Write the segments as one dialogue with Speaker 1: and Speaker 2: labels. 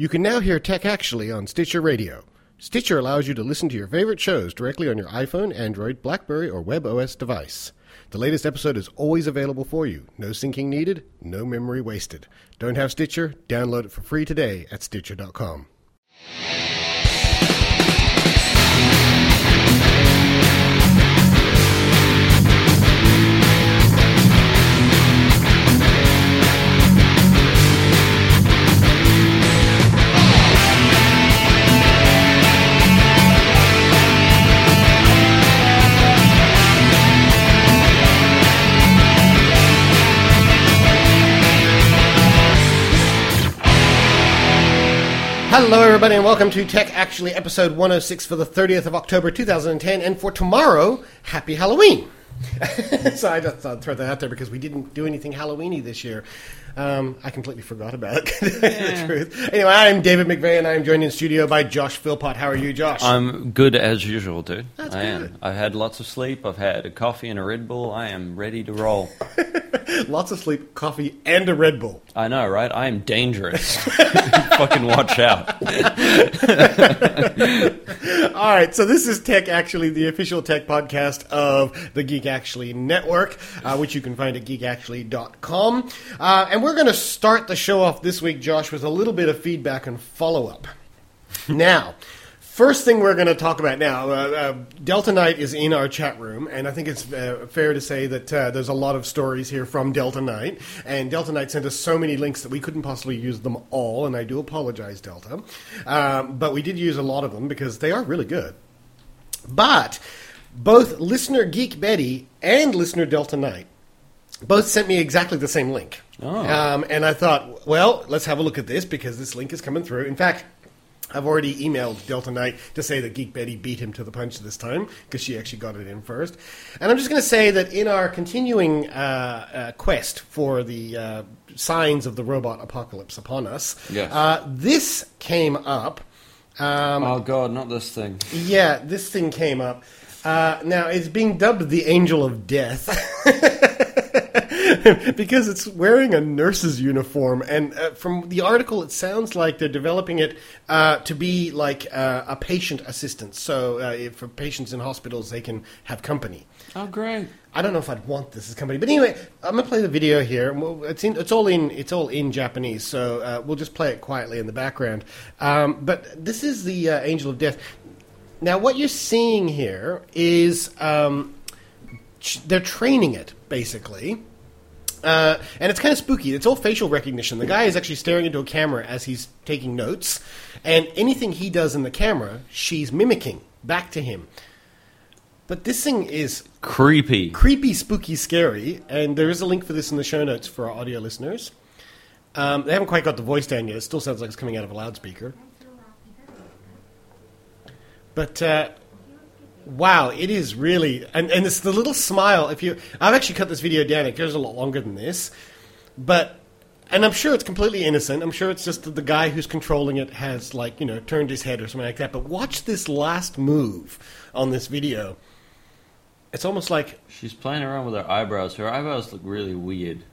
Speaker 1: You can now hear Tech Actually on Stitcher Radio. Stitcher allows you to listen to your favorite shows directly on your iPhone, Android, Blackberry, or Web OS device. The latest episode is always available for you. No syncing needed, no memory wasted. Don't have Stitcher? Download it for free today at Stitcher.com. Hello, everybody, and welcome to Tech Actually, episode 106 for the 30th of October 2010. And for tomorrow, happy Halloween! so I just thought I'd throw that out there because we didn't do anything Halloweeny this year. Um, I completely forgot about it. to tell you the truth. Anyway, I'm David McVeigh, and I'm joined in studio by Josh Philpott. How are you, Josh?
Speaker 2: I'm good as usual, dude.
Speaker 1: That's
Speaker 2: I
Speaker 1: good.
Speaker 2: am. I've had lots of sleep. I've had a coffee and a Red Bull. I am ready to roll.
Speaker 1: Lots of sleep, coffee, and a Red Bull.
Speaker 2: I know, right? I am dangerous. Fucking watch out.
Speaker 1: All right, so this is Tech Actually, the official tech podcast of the Geek Actually Network, uh, which you can find at geekactually.com. Uh, and we're going to start the show off this week, Josh, with a little bit of feedback and follow up. now, first thing we're going to talk about now, uh, uh, Delta Knight is in our chat room, and I think it's uh, fair to say that uh, there's a lot of stories here from Delta Knight. And Delta Knight sent us so many links that we couldn't possibly use them all, and I do apologize, Delta. Um, but we did use a lot of them because they are really good. But both listener Geek Betty and listener Delta Knight both sent me exactly the same link.
Speaker 2: Oh.
Speaker 1: Um, and I thought, well, let's have a look at this because this link is coming through. In fact, I've already emailed Delta Knight to say that Geek Betty beat him to the punch this time because she actually got it in first. And I'm just going to say that in our continuing uh, uh, quest for the uh, signs of the robot apocalypse upon us,
Speaker 2: Yes.
Speaker 1: uh, this came up. Um,
Speaker 2: Oh, God, not this thing.
Speaker 1: yeah, this thing came up. Uh, now it's being dubbed the Angel of Death because it's wearing a nurse's uniform, and uh, from the article, it sounds like they're developing it uh, to be like uh, a patient assistant. So uh, if for patients in hospitals, they can have company.
Speaker 2: Oh, great.
Speaker 1: I don't know if I'd want this as company, but anyway, I'm gonna play the video here. It's in, it's all in it's all in Japanese, so uh, we'll just play it quietly in the background. Um, but this is the uh, Angel of Death. Now, what you're seeing here is um, ch- they're training it basically. Uh, and it's kind of spooky. It's all facial recognition. The guy is actually staring into a camera as he's taking notes, and anything he does in the camera, she's mimicking back to him. But this thing is
Speaker 2: Creepy.
Speaker 1: creepy, spooky, scary, and there is a link for this in the show notes for our audio listeners. Um, they haven't quite got the voice down yet. It still sounds like it's coming out of a loudspeaker. But uh, wow, it is really, and, and it's the little smile. If you, I've actually cut this video down. It goes a lot longer than this, but and I'm sure it's completely innocent. I'm sure it's just that the guy who's controlling it has like you know turned his head or something like that. But watch this last move on this video. It's almost like
Speaker 2: She's playing around with her eyebrows. Her eyebrows look really weird.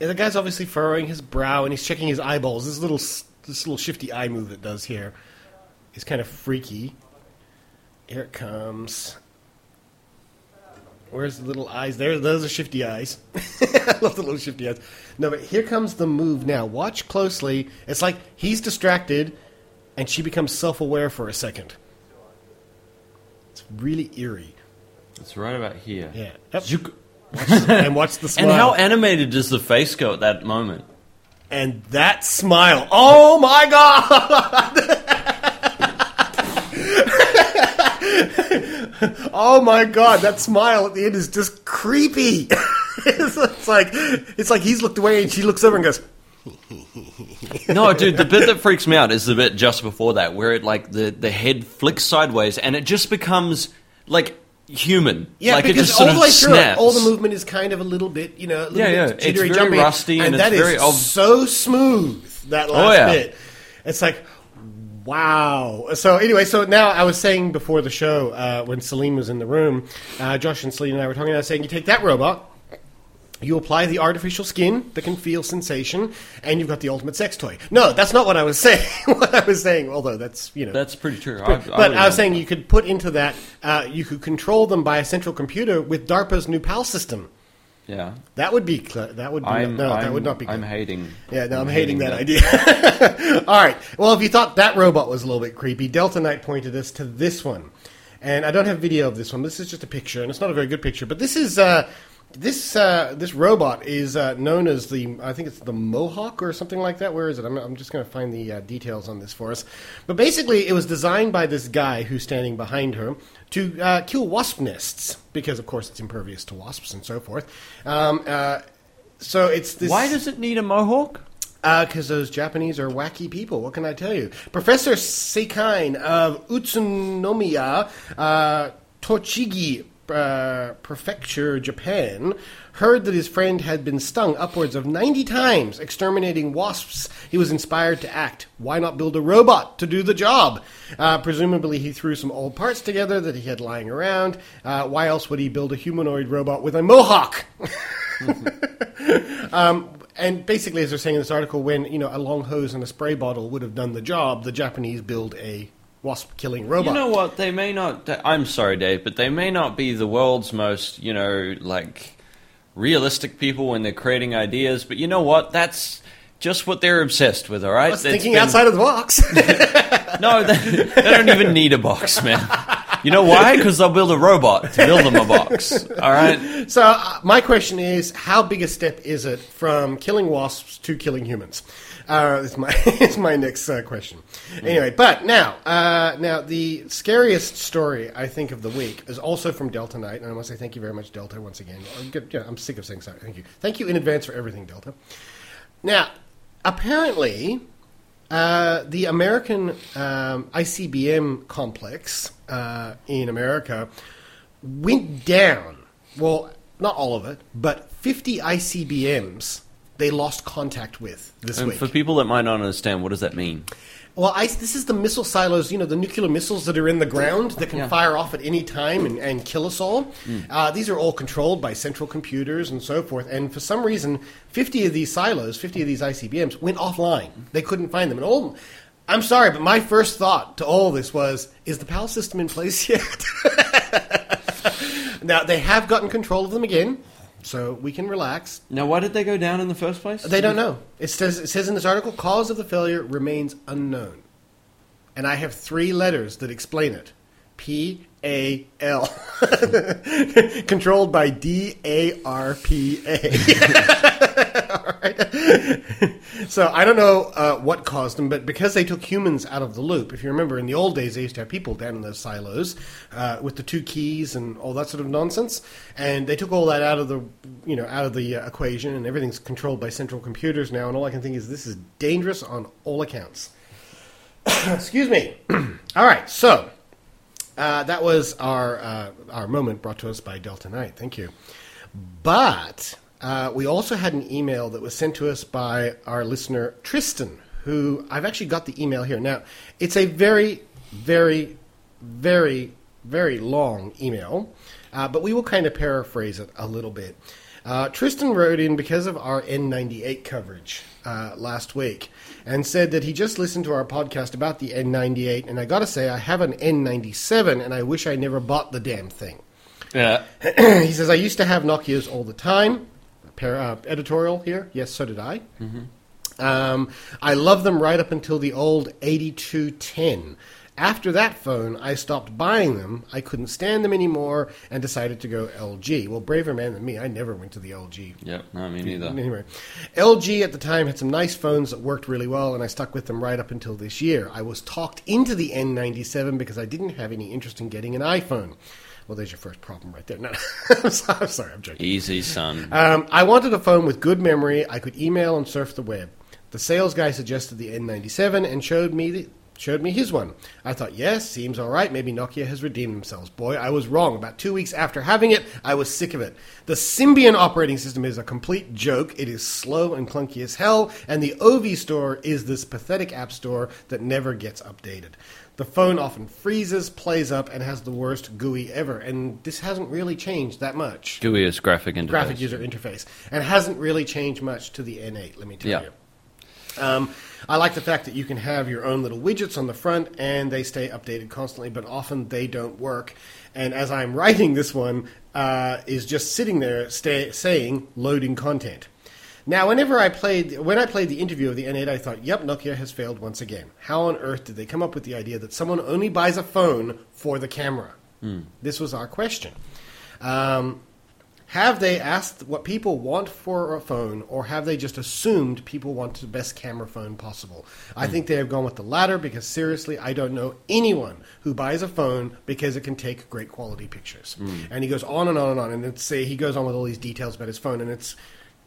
Speaker 1: Yeah, the guy's obviously furrowing his brow and he's checking his eyeballs. This little this little shifty eye move it does here is kind of freaky. Here it comes. Where's the little eyes? There, those are shifty eyes. I love the little shifty eyes. No, but here comes the move now. Watch closely. It's like he's distracted, and she becomes self-aware for a second. It's really eerie.
Speaker 2: It's right about here.
Speaker 1: Yeah. Yep.
Speaker 2: Zook.
Speaker 1: Watch the- and watch the smile.
Speaker 2: And how animated does the face go at that moment?
Speaker 1: And that smile. Oh my god! oh my god, that smile at the end is just creepy. it's, it's like it's like he's looked away and she looks over and goes,
Speaker 2: No, dude, the bit that freaks me out is the bit just before that, where it like the, the head flicks sideways and it just becomes like human.
Speaker 1: Yeah,
Speaker 2: like it
Speaker 1: because all the way through it, all the movement is kind of a little bit, you know, a little
Speaker 2: Yeah, yeah.
Speaker 1: bit
Speaker 2: It's very
Speaker 1: jumpy,
Speaker 2: rusty and it's
Speaker 1: that is
Speaker 2: very ob-
Speaker 1: so smooth. That oh, last
Speaker 2: Oh, yeah.
Speaker 1: bit, it's like. Wow. So anyway, so now I was saying before the show uh, when Celine was in the room, uh, Josh and Celine and I were talking. I was saying, you take that robot, You apply the artificial skin that can feel sensation, and you've got the ultimate sex toy. No, that's not what I was saying. what I was saying, although that's you know
Speaker 2: That's pretty true. I,
Speaker 1: but I, was saying you could put into that, uh, you could control them by a central computer with DARPA's new PAL system.
Speaker 2: Yeah.
Speaker 1: That would be cl- that would be
Speaker 2: I'm,
Speaker 1: no, that
Speaker 2: I'm-
Speaker 1: would not be.
Speaker 2: I'm hating.
Speaker 1: Yeah, no, I'm, hating, that, idea. All right. Well, if you thought that robot was a little bit creepy, Delta Knight pointed us to this one, and I don't have video of this one. This is just a picture, and it's not a very good picture. But this is uh, this uh, this robot is uh, known as the I think it's the Mohawk or something like that. Where is it? I'm, I'm just going to find the uh, details on this for us. But basically, it was designed by this guy who's standing behind her to uh, kill wasp nests because, of course, it's impervious to wasps and so forth. Um, uh, so it's this.
Speaker 2: Why does it need a mohawk?
Speaker 1: Because those Japanese are wacky people. What can I tell you? Professor Seikain of Utsunomiya, uh, Tochigi uh, Prefecture, Japan, heard that his friend had been stung upwards of 90 times exterminating wasps. He was inspired to act. Why not build a robot to do the job? Uh, presumably, he threw some old parts together that he had lying around. Uh, why else would he build a humanoid robot with a mohawk? Um, and basically, as they're saying in this article, when you know a long hose and a spray bottle would have done the job, the Japanese build a wasp-killing robot.
Speaker 2: You know what? They may not. I'm sorry, Dave, but they may not be the world's most, you know, like realistic people when they're creating ideas. But you know what? That's just what they're obsessed with. All right,
Speaker 1: I was
Speaker 2: It's
Speaker 1: thinking
Speaker 2: been-
Speaker 1: outside of the box.
Speaker 2: No, they, they don't even need a box, man. You know why? Because they'll build a robot to build them a box. All right.
Speaker 1: so, uh, my question is, how big a step is it from killing wasps to killing humans? Uh, is my is my next uh, question. Anyway, but now, uh, now the scariest story I think of the week is also from Delta Knight, and I want to say thank you very much, Delta, once again. I'm, good, yeah, I'm sick of saying sorry. Thank you, thank you in advance for everything, Delta. Now, apparently, uh, the American um, ICBM complex uh, in America went down. Well, not all of it, but 50 ICBMs they lost contact with this
Speaker 2: And
Speaker 1: week.
Speaker 2: for people that might not understand, what does that mean?
Speaker 1: Well, I, this is the missile silos, you know, the nuclear missiles that are in the ground that can
Speaker 2: Yeah.
Speaker 1: fire off at any time and, and kill us all. Uh, these are all controlled by central computers and so forth. And for some reason, 50 of these silos, 50 of these ICBMs, went offline. They couldn't find them. And all, I'm sorry, but my first thought to all this was, is the PAL system in place yet? now, they have gotten control of them again, so we can relax.
Speaker 2: Now, why did they go down in the first place?
Speaker 1: They don't know. It says, it says in this article, cause of the failure remains unknown. And I have three letters that explain it. P A L. Controlled by D A R P A. So I don't know uh, what caused them, but because they took humans out of the loop, if you remember, in the old days they used to have people down in those silos uh, with the two keys and all that sort of nonsense, and they took all that out of the you know out of the uh, equation, and everything's controlled by central computers now. And all I can think is this is dangerous on all accounts. Excuse me. all right, so uh, that was our uh, our moment brought to us by Delta Knight. Thank you. But uh, we also had an email that was sent to us by our listener Tristan, who I've actually got the email here. Now, it's a very, very, very, very long email, uh, but we will kind of paraphrase it a little bit. Uh, Tristan wrote in because of our N98 coverage uh, last week and said that he just listened to our podcast about the N98, and I gotta say, I have an N97 and I wish I never bought the damn thing.
Speaker 2: Yeah.
Speaker 1: he says, I used to have Nokias all the time. Uh, editorial here. Yes, so did I. Um, I loved them right up until the old 8210. After that phone, I stopped buying them. I couldn't stand them anymore and decided to go LG. Well, braver man than me, I never went to the LG
Speaker 2: Yep. No, me neither.
Speaker 1: Anyway, LG at the time had some nice phones that worked really well, and I stuck with them right up until this year. I was talked into the N97 because I didn't have any interest in getting an iPhone. Well, there's your first problem right there. No, I'm sorry, I'm sorry, I'm joking.
Speaker 2: Easy, son.
Speaker 1: Um, I wanted a phone with good memory. I could email and surf the web. The sales guy suggested the N97 and showed me the, showed me his one. I thought, yes, seems all right. Maybe Nokia has redeemed themselves. Boy, I was wrong. About two weeks after having it, I was sick of it. The Symbian operating system is a complete joke. It is slow and clunky as hell, and the Ovi Store is this pathetic app store that never gets updated. The phone often freezes, plays up, and has the worst GUI ever. And this hasn't really changed that much.
Speaker 2: GUI is graphic interface.
Speaker 1: Graphic user interface. And hasn't really changed much to the N8, let me tell
Speaker 2: Yeah.
Speaker 1: you. Um, I like the fact that you can have your own little widgets on the front and they stay updated constantly, but often they don't work. And as I'm writing this one, uh, is just sitting there stay, saying loading content. Now, whenever I played, when I played the interview of the N8, I thought, "Yep, Nokia has failed once again." How on earth did they come up with the idea that someone only buys a phone for the camera? This was our question. Um, have they asked what people want for a phone, or have they just assumed people want the best camera phone possible? I hmm. think they have gone with the latter because seriously, I don't know anyone who buys a phone because it can take great quality pictures. Hmm. And he goes on and on and on, and it's, say he goes on with all these details about his phone, and it's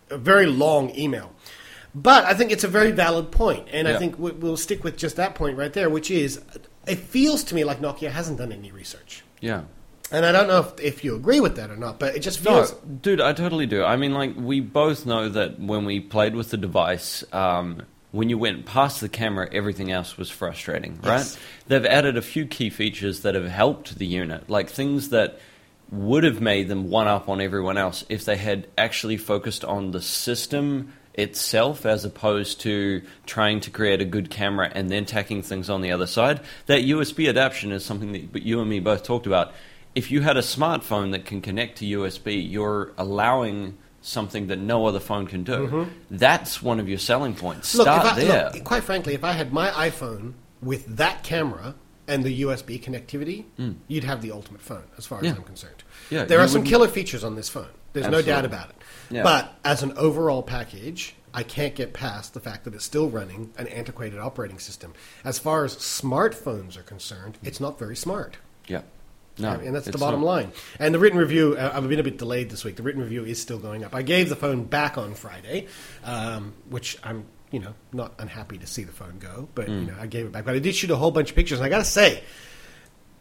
Speaker 1: a very long email. But I think it's a very valid point, and I think we- we'll stick with just that point right there, which is it feels to me like Nokia hasn't done any research.
Speaker 2: Yeah.
Speaker 1: And I don't know if, if you agree with that or not, but it just
Speaker 2: No,
Speaker 1: feels.
Speaker 2: dude, I totally do. I mean, like, we both know that when we played with the device, um, when you went past the camera, everything else was frustrating, right?
Speaker 1: Yes.
Speaker 2: They've added a few key features that have helped the unit, like things that would have made them one up on everyone else if they had actually focused on the system itself as opposed to trying to create a good camera and then tacking things on the other side. That USB adaptation is something that you and me both talked about. If you had a smartphone that can connect to USB, you're allowing something that no other phone can do. Mm-hmm. That's one of your selling points.
Speaker 1: Look,
Speaker 2: Start
Speaker 1: I,
Speaker 2: there.
Speaker 1: look, quite frankly, if I had my iPhone with that camera and the USB connectivity, mm. you'd have the ultimate phone, as far as.
Speaker 2: Yeah.
Speaker 1: I'm concerned.
Speaker 2: Yeah,
Speaker 1: there are some
Speaker 2: wouldn't-
Speaker 1: killer features on this phone. There's no doubt about it.
Speaker 2: Yeah.
Speaker 1: But as an overall package, I can't get past the fact that it's still running an antiquated operating system. As far as smartphones are concerned, it's not very smart.
Speaker 2: yeah. No,
Speaker 1: and that's the bottom
Speaker 2: not.
Speaker 1: line. And the written review, uh, I've been a bit delayed this week. The written review is still going up. I gave the phone back on Friday, um, which I'm, you know, not unhappy to see the phone go, but
Speaker 2: Mm.
Speaker 1: you know, I gave it back. But I did shoot a whole bunch of pictures, and I got to say,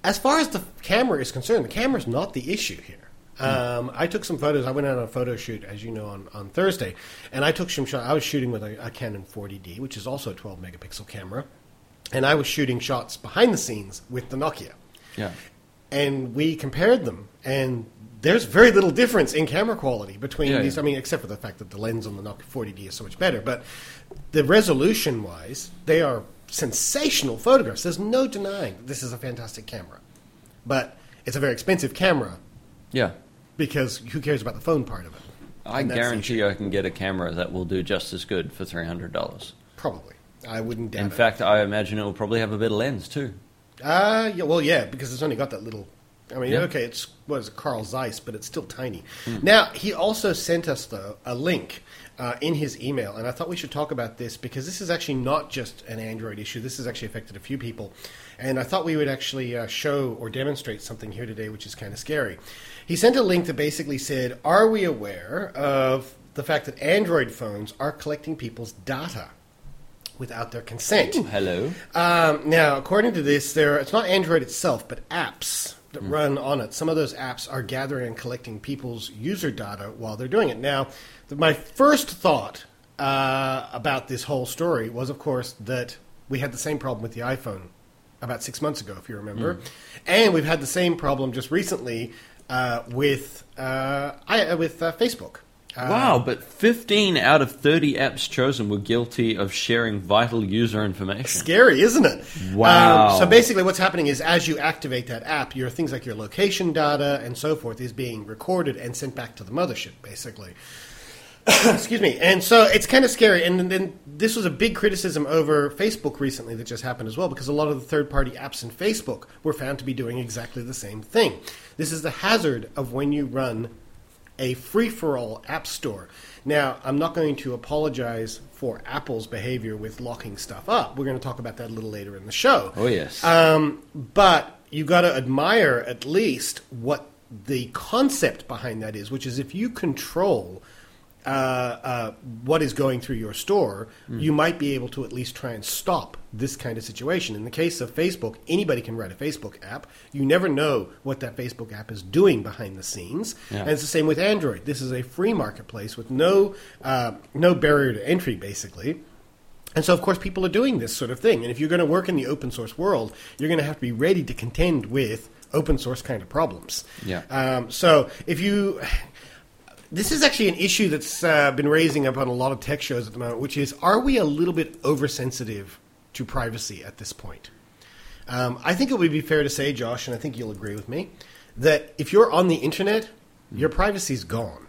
Speaker 1: as far as the camera is concerned, the camera's not the issue here. Um, I took some photos. I went out on a photo shoot, as you know, on, on Thursday, and I took some shots. I was shooting with a, a Canon 40D, which is also a 12 megapixel camera, and I was shooting shots behind the scenes with the Nokia
Speaker 2: Yeah.
Speaker 1: And we compared them, and there's very little difference in camera quality between
Speaker 2: Yeah,
Speaker 1: these.
Speaker 2: yeah.
Speaker 1: I mean, except for the fact that the lens on the Nokia 40D is so much better, but the resolution-wise, they are sensational photographs. There's no denying that this is a fantastic camera, but it's a very expensive camera
Speaker 2: Yeah.
Speaker 1: because who cares about the phone part of it?
Speaker 2: I
Speaker 1: And that's the
Speaker 2: guarantee I can get a camera that will do just as good for $300.
Speaker 1: Probably, I wouldn't doubt
Speaker 2: In
Speaker 1: it.
Speaker 2: fact, I imagine it will probably have a better lens too.
Speaker 1: Uh, yeah, well, yeah, because it's only got that little. I mean,
Speaker 2: Yeah.
Speaker 1: okay, it's what is it, Carl Zeiss, but it's still tiny. Now he also sent us though a link uh, in his email, and I thought we should talk about this because this is actually not just an Android issue. This has actually affected a few people, and I thought we would actually uh, show or demonstrate something here today, which is kind of scary. He sent a link that basically said, "Are we aware of the fact that Android phones are collecting people's data?" Without their consent.
Speaker 2: Hello.
Speaker 1: Um, now, according to this, there it's not Android itself, but apps that run on it. Some of those apps are gathering and collecting people's user data while they're doing it. Now, my first thought uh, about this whole story was, of course, that we had the same problem with the iPhone about six months ago, if you remember, and we've had the same problem just recently uh, with uh, I, uh, with uh, Facebook. Uh,
Speaker 2: wow, but 15 out of 30 apps chosen were guilty of sharing vital user information.
Speaker 1: Scary, isn't it?
Speaker 2: Wow.
Speaker 1: Um, so basically, what's happening is as you activate that app, your things like your location data and so forth is being recorded and sent back to the mothership, basically. Excuse me. And so it's kind of scary. And then this was a big criticism over Facebook recently that just happened as well, because a lot of the third party apps in Facebook were found to be doing exactly the same thing. This is the hazard of when you run a free for all app store. Now, I'm not going to apologize for Apple's behavior with locking stuff up. We're going to talk about that a little later in the show.
Speaker 2: Oh, yes.
Speaker 1: Um, but you got to admire at least what the concept behind that is, which is if you control uh, uh, what is going through your store, you might be able to at least try and stop this kind of situation. In the case of Facebook, anybody can write a Facebook app. You never know what that Facebook app is doing behind the scenes.
Speaker 2: Yeah.
Speaker 1: And it's the same with Android. This is a free marketplace with no uh, no barrier to entry, basically. And so, of course, people are doing this sort of thing. And if you're going to work in the open source world, you're going to have to be ready to contend with open source kind of problems.
Speaker 2: Yeah.
Speaker 1: Um, so, if you. This is actually an issue that's uh, been raising up on a lot of tech shows at the moment, which is are we a little bit oversensitive to privacy at this point? Um, I think it would be fair to say, Josh, and I think you'll agree with me, that if you're on the internet, your privacy's gone.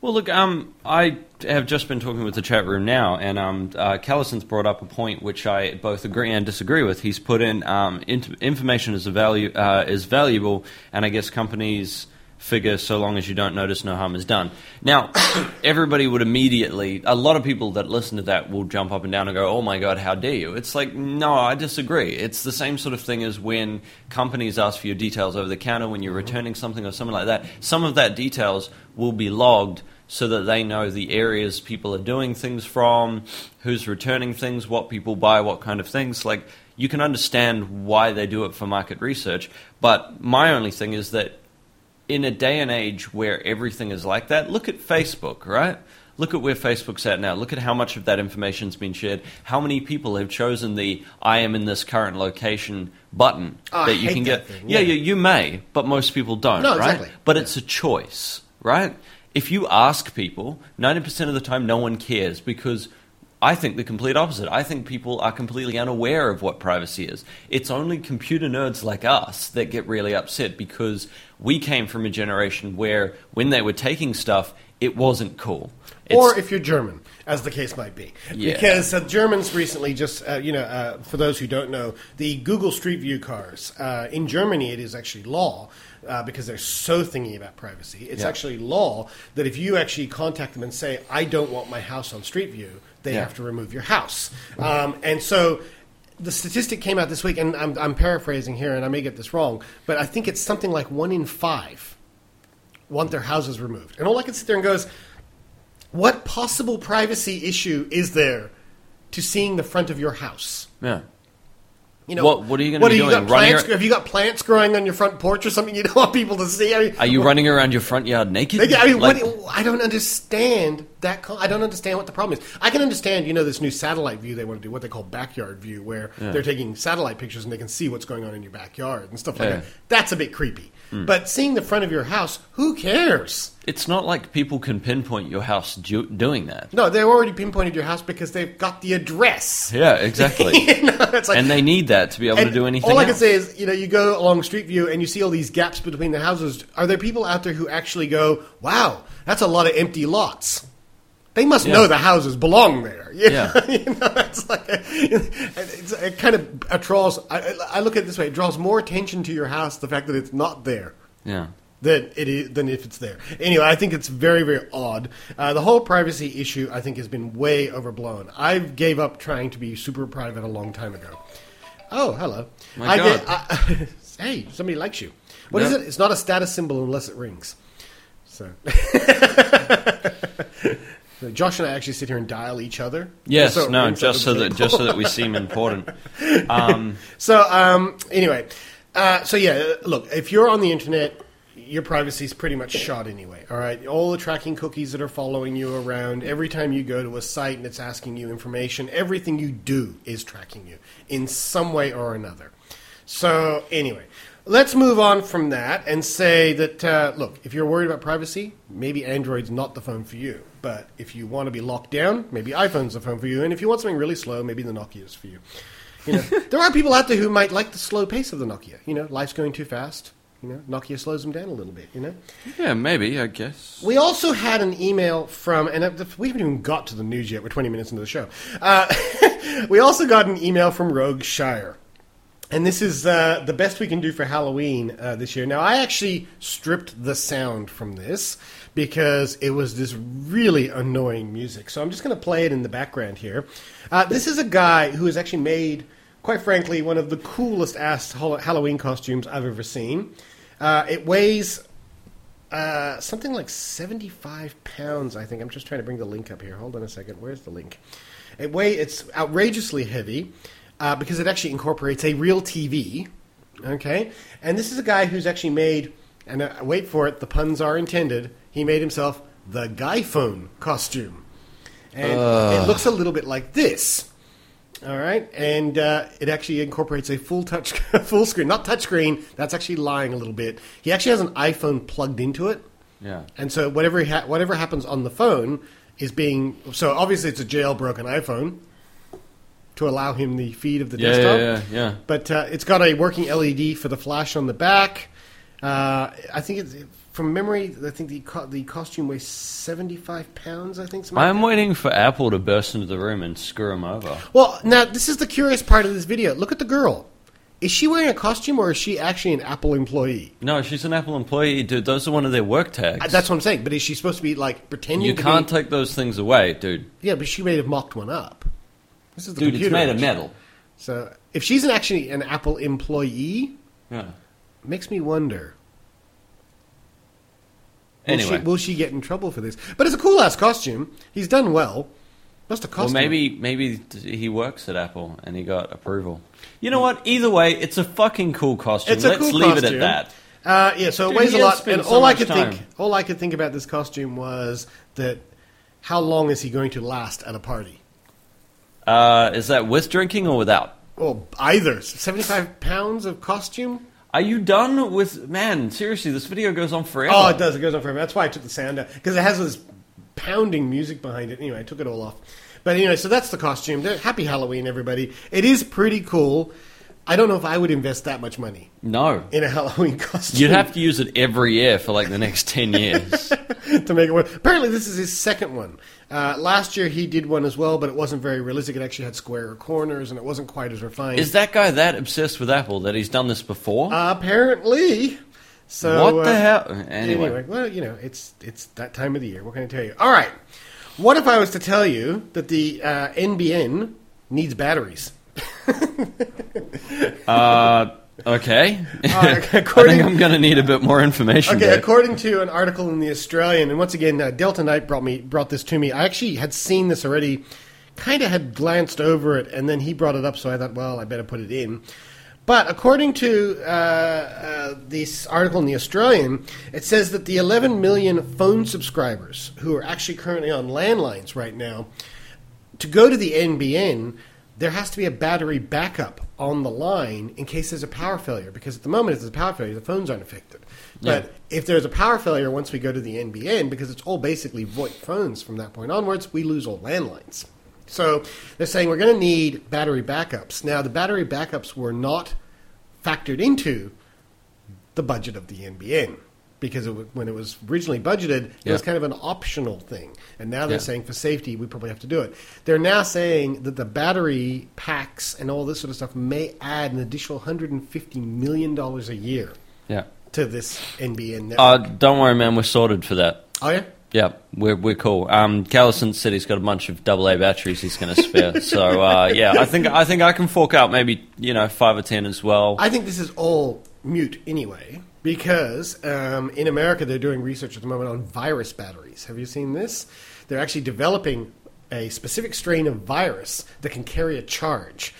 Speaker 2: Well, look, um, I have just been talking with the chat room now, and um, uh, Callison's brought up a point which I both agree and disagree with. He's put in um, information is value uh, is valuable, and I guess companies figure so long as you don't notice, no harm is done. Now, everybody would immediately, a lot of people that listen to that will jump up and down and go, "Oh my god, how dare you?" It's like, no, I disagree. It's the same sort of thing as when companies ask for your details over the counter when you're mm-hmm. returning something or something like that. Some of that details will be logged so that they know the areas people are doing things from, who's returning things, what people buy, what kind of things. Like, you can understand why they do it for market research. But my only thing is that in a day and age where everything is like that, look at Facebook, right? Look at where Facebook's at now. Look at how much of that information's been shared. How many people have chosen the "I am in this current location" button
Speaker 1: Oh,
Speaker 2: that you can
Speaker 1: that
Speaker 2: get?
Speaker 1: thing,
Speaker 2: Yeah,
Speaker 1: yeah.
Speaker 2: you, you may, but most people don't,
Speaker 1: No,
Speaker 2: right?
Speaker 1: exactly.
Speaker 2: But it's a choice, right? If you ask people, ninety percent of the time, no one cares because I think the complete opposite. I think people are completely unaware of what privacy is. It's only computer nerds like us that get really upset because we came from a generation where when they were taking stuff, it wasn't cool. It's-
Speaker 1: or if you're German, as the case might be.
Speaker 2: Yeah.
Speaker 1: Because uh, Germans recently just, uh, you know, uh, for those who don't know, the Google Street View cars, uh, in Germany it is actually law. Uh, because they're so thingy about privacy, it's
Speaker 2: Yeah.
Speaker 1: actually law that if you actually contact them and say, "I don't want my house on Street View," they
Speaker 2: Yeah.
Speaker 1: have to remove your house. Um, and so, the statistic came out this week, and I'm, I'm paraphrasing here, and I may get this wrong, but I think it's something like one in five want their houses removed. And all I can sit there and goes, what possible privacy issue is there to seeing the front of your house?
Speaker 2: yeah.
Speaker 1: You know,
Speaker 2: What- what are you gonna
Speaker 1: what
Speaker 2: be doing?
Speaker 1: Plants, have you got plants growing on your front porch or something you don't want people to see? I mean,
Speaker 2: Are you running around your front yard naked?
Speaker 1: I mean,
Speaker 2: Like-
Speaker 1: what, I don't understand that. I don't understand what the problem is. I can understand, you know, this new satellite view they want to do, what they call backyard view, where they're taking satellite pictures and they can see what's going on in your backyard and stuff like
Speaker 2: Yeah.
Speaker 1: that. That's a bit creepy.
Speaker 2: Hmm.
Speaker 1: But seeing the front of your house, who cares?
Speaker 2: It's not like people can pinpoint your house do- doing that.
Speaker 1: No, they've already pinpointed your house because they've got the address.
Speaker 2: Yeah, exactly.
Speaker 1: you know, like,
Speaker 2: and they need that to be able to do anything.
Speaker 1: All I can say is, you know, you go along Street View and you see all these gaps between the houses. Are there people out there who actually go, "Wow, that's a lot of empty lots"? They must
Speaker 2: Yeah.
Speaker 1: know the houses belong there. You
Speaker 2: Yeah.
Speaker 1: know, you know, it's like a, it's it kind of it draws. I, I look at it this way: it draws more attention to your house the fact that it's not there
Speaker 2: yeah.
Speaker 1: than it is than if it's there. Anyway, I think it's very very odd. Uh, the whole privacy issue I think has been way overblown. I gave up trying to be super private a long time ago. Oh, hello.
Speaker 2: My
Speaker 1: I
Speaker 2: God.
Speaker 1: Get, I, hey, somebody likes you. What is it? It's not a status symbol unless it rings. So. Josh and I actually sit here and dial each other.
Speaker 2: Yes,
Speaker 1: So
Speaker 2: no, just so that just so that we seem important. Um,
Speaker 1: So um, anyway, uh, so yeah, look, if you're on the internet, your privacy is pretty much shot anyway. All right, all the tracking cookies that are following you around every time you go to a site and it's asking you information, everything you do is tracking you in some way or another. So anyway. Let's move on from that and say that, uh, look, if you're worried about privacy, maybe Android's not the phone for you. But if you want to be locked down, maybe iPhone's the phone for you. And if you want something really slow, maybe the Nokia's for you. You know, there are people out there who might like the slow pace of the Nokia. You know, life's going too fast. You know, Nokia slows them down a little bit. You know.
Speaker 2: yeah, maybe I guess.
Speaker 1: We also had an email from, and we haven't even got to the news yet. We're 20 minutes into the show. Uh, we also got an email from Rogue Shire. And this is uh, the best we can do for Halloween uh, this year. Now, I actually stripped the sound from this because it was this really annoying music. So I'm just going to play it in the background here. Uh, this is a guy who has actually made, quite frankly, one of the coolest ass Halloween costumes I've ever seen. Uh, it weighs uh, something like 75 pounds, I think. I'm just trying to bring the link up here. Hold on a second. Where's the link? It weigh, it's outrageously heavy uh, because it actually incorporates a real TV. Okay? And this is a guy who's actually made, and uh, wait for it, the puns are intended, he made himself the Guy Phone costume. And it looks a little bit like this. All right, and uh, it actually incorporates a full touch, full screen, not touch screen. That's actually lying a little bit. He actually has an iPhone plugged into it,
Speaker 2: Yeah.
Speaker 1: and so whatever he ha- whatever happens on the phone is being. So obviously, it's a jailbroken iPhone to allow him the feed of the
Speaker 2: Yeah,
Speaker 1: desktop.
Speaker 2: yeah, yeah, yeah.
Speaker 1: But uh, it's got a working LED for the flash on the back. Uh, I think it's from memory. I think the co- the costume weighs seventy five pounds. I think.
Speaker 2: I'm waiting for Apple to burst into the room and screw him over.
Speaker 1: Well, now this is the curious part of this video. Look at the girl. Is she wearing a costume or is she actually an Apple employee?
Speaker 2: No, she's an Apple employee, dude. Those are one of their work tags.
Speaker 1: Uh, That's what I'm saying. But is she supposed to be like pretending?
Speaker 2: you can't
Speaker 1: Be,
Speaker 2: take those things away, dude.
Speaker 1: yeah, but she may have mocked one up. This is the
Speaker 2: Dude, it's made of metal.
Speaker 1: So if she's an, actually an Apple employee,
Speaker 2: Yeah.
Speaker 1: makes me wonder. Will
Speaker 2: Anyway,
Speaker 1: she, will she get in trouble for this? But it's a cool ass costume. He's done well. Must have
Speaker 2: well,
Speaker 1: cost him.
Speaker 2: maybe maybe he works at Apple and he got approval. You know what? Either way, it's a fucking cool costume.
Speaker 1: It's a
Speaker 2: Let's
Speaker 1: cool
Speaker 2: leave it at that.
Speaker 1: Uh, yeah, so it weighs a lot. And
Speaker 2: so
Speaker 1: all I could
Speaker 2: time.
Speaker 1: think, all I could think about this costume was that how long is he going to last at a party?
Speaker 2: Uh, is that with drinking or without?
Speaker 1: Well, either seventy-five pounds of costume.
Speaker 2: Are you done with man? Seriously, this video goes on forever.
Speaker 1: Oh, it does. It goes on forever. That's why I took the sound out because it has this pounding music behind it. Anyway, I took it all off. But anyway, so that's the costume. Happy Halloween, everybody! It is pretty cool. I don't know if I would invest that much money
Speaker 2: No,
Speaker 1: in a Halloween costume.
Speaker 2: you'd have to use it every year for like the next ten years.
Speaker 1: to make it work. Apparently, this is his second one. Uh, last year he did one as well, but it wasn't very realistic. It actually had square corners, and it wasn't quite as refined.
Speaker 2: Is that guy that obsessed with Apple that he's done this before?
Speaker 1: apparently. So
Speaker 2: what the
Speaker 1: uh,
Speaker 2: hell? Anyway,
Speaker 1: Anyway, well, you know, it's it's that time of the year. What can I tell you? All right. What if I was to tell you that the uh, NBN needs batteries?
Speaker 2: uh, okay.
Speaker 1: Uh,
Speaker 2: I
Speaker 1: according-
Speaker 2: think I'm going to need a bit more information.
Speaker 1: Okay,
Speaker 2: there.
Speaker 1: according to an article in the Australian, and once again, uh, Delta Knight brought me brought this to me. I actually had seen this already, kind of had glanced over it, and then he brought it up, so I thought, well, I better put it in. But according to uh, uh, this article in the Australian, it says that the 11 million phone subscribers who are actually currently on landlines right now, to go to the NBN, there has to be a battery backup on the line in case there's a power failure. Because at the moment, if there's a power failure, the phones aren't affected. But if there's a power failure once we go to the NBN, because it's all basically VoIP phones from that point onwards, we lose all landlines. So they're saying we're going to need battery backups. Now, the battery backups were not factored into the budget of the NBN because it, when it was originally budgeted, it was kind of an optional thing. And now they're
Speaker 2: Yeah.
Speaker 1: saying for safety, we probably have to do it. They're now saying that the battery packs and all this sort of stuff may add an additional $150 million a year
Speaker 2: yeah.
Speaker 1: to this NBN network.
Speaker 2: Uh, don't worry, man. We're sorted for that.
Speaker 1: oh, yeah?
Speaker 2: Yeah, we're we're cool. Um, Callison said he's got a bunch of AA batteries he's going to spare. so uh, yeah, I think I think I can fork out maybe you know five or ten as well.
Speaker 1: I think this is all mute anyway, because um, in America they're doing research at the moment on virus batteries. Have you seen this? They're actually developing a specific strain of virus that can carry a charge.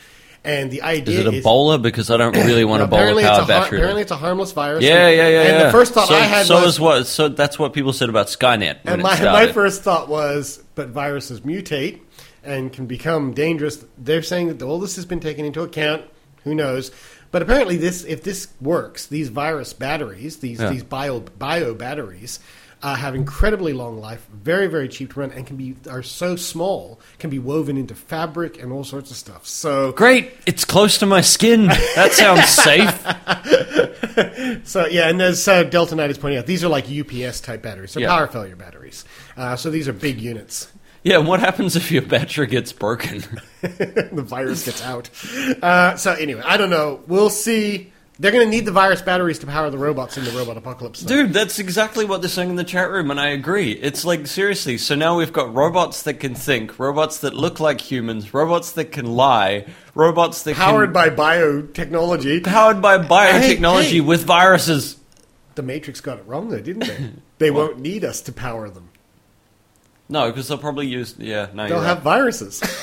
Speaker 1: And the idea
Speaker 2: is it Ebola? Because I don't really want
Speaker 1: No,
Speaker 2: Ebola
Speaker 1: apparently, it's a
Speaker 2: powered
Speaker 1: har- apparently it's a harmless virus.
Speaker 2: yeah,
Speaker 1: and,
Speaker 2: yeah, yeah.
Speaker 1: And
Speaker 2: yeah.
Speaker 1: the first thought
Speaker 2: so,
Speaker 1: I had
Speaker 2: so
Speaker 1: was,
Speaker 2: is what. So that's what people said about Skynet
Speaker 1: and my, my first thought was, but viruses mutate and can become dangerous. They're saying that all this has been taken into account. Who knows? But apparently, this if this works, these virus batteries, these
Speaker 2: Yeah.
Speaker 1: these bio bio batteries, uh, have incredibly long life, very very cheap to run, and can be are so small, can be woven into fabric and all sorts of stuff. So
Speaker 2: Great, it's close to my skin. That sounds safe.
Speaker 1: So yeah, and as uh, Delta Knight is pointing out, these are like UPS type batteries, so
Speaker 2: Yeah.
Speaker 1: power failure batteries. Uh, so these are big units.
Speaker 2: Yeah, what happens if your battery gets broken?
Speaker 1: the virus gets out. Uh, so anyway, I don't know. We'll see. They're going to need the virus batteries to power the robots in the robot apocalypse. though.
Speaker 2: Dude, that's exactly what they're saying in the chat room, and I agree. It's like, seriously, so now we've got robots that can think, robots that look like humans, robots that can lie, robots that can
Speaker 1: powered
Speaker 2: can...
Speaker 1: by biotechnology.
Speaker 2: powered by biotechnology
Speaker 1: Hey, hey.
Speaker 2: with viruses.
Speaker 1: the Matrix got it wrong, though, didn't they? they won't need us to power them.
Speaker 2: No, because they'll probably use. Yeah, no,
Speaker 1: They'll
Speaker 2: you're
Speaker 1: have
Speaker 2: right.
Speaker 1: viruses.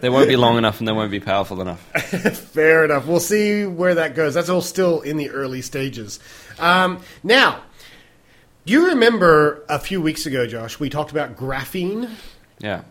Speaker 2: They won't be long enough and they won't be powerful enough.
Speaker 1: Fair enough. We'll see where that goes. That's all still in the early stages. Um, now, Do you remember a few weeks ago, Josh, we talked about graphene.
Speaker 2: Yeah.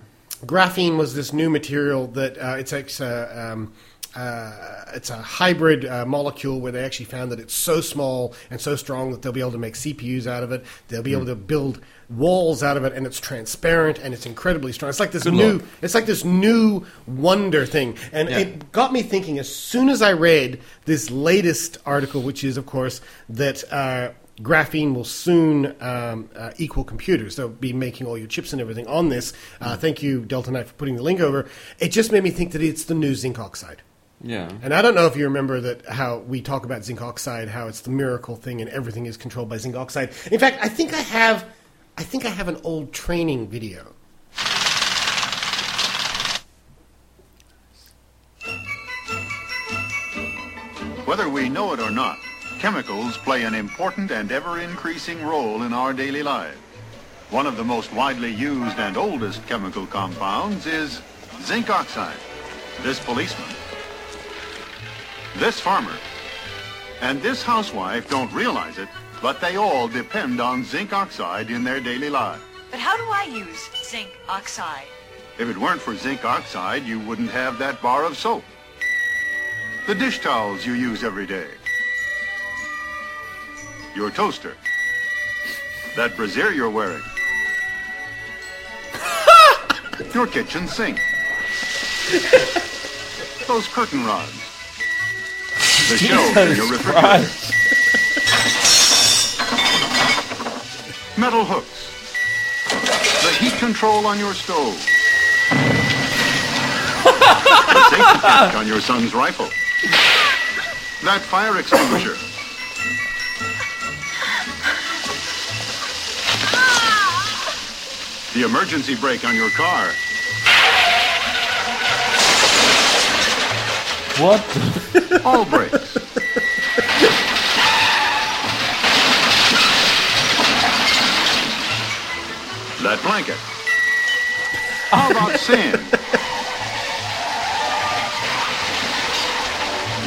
Speaker 1: Graphene was this new material that uh, it's it's a um, uh, it's a hybrid uh, molecule where they actually found that it's so small and so strong that they'll be able to make CPUs out of it. They'll be able to build walls out of it, and it's transparent and it's incredibly strong. It's like this
Speaker 2: Good
Speaker 1: new
Speaker 2: luck.
Speaker 1: it's like this new wonder thing, and
Speaker 2: Yeah.
Speaker 1: it got me thinking. As soon as I read this latest article, which is of course that. Uh, Graphene will soon um, uh, equal computers. They'll be making all your chips and everything on this. Uh, thank you, Delta Knight, for putting the link over. It just made me think that it's the new zinc oxide.
Speaker 2: Yeah.
Speaker 1: And I don't know if you remember that how we talk about zinc oxide, how it's the miracle thing, and everything is controlled by zinc oxide. In fact, I think I have, I think I have an old training video.
Speaker 3: Whether we know it or not, chemicals play an important and ever-increasing role in our daily lives. One of the most widely used and oldest chemical compounds is zinc oxide. This policeman, this farmer, and this housewife don't realize it, but they all depend on zinc oxide in their daily lives.
Speaker 4: But how do I use zinc oxide?
Speaker 3: If it weren't for zinc oxide, you wouldn't have that bar of soap. The dish towels you use every day. Your toaster. That brassiere you're wearing. Your kitchen sink. Those curtain rods. The shelves in your refrigerator. Metal hooks. The heat control on your stove. the safety catch on your son's rifle. That fire extinguisher. The emergency brake on your car.
Speaker 2: What?
Speaker 3: All brakes. That blanket. How about sand?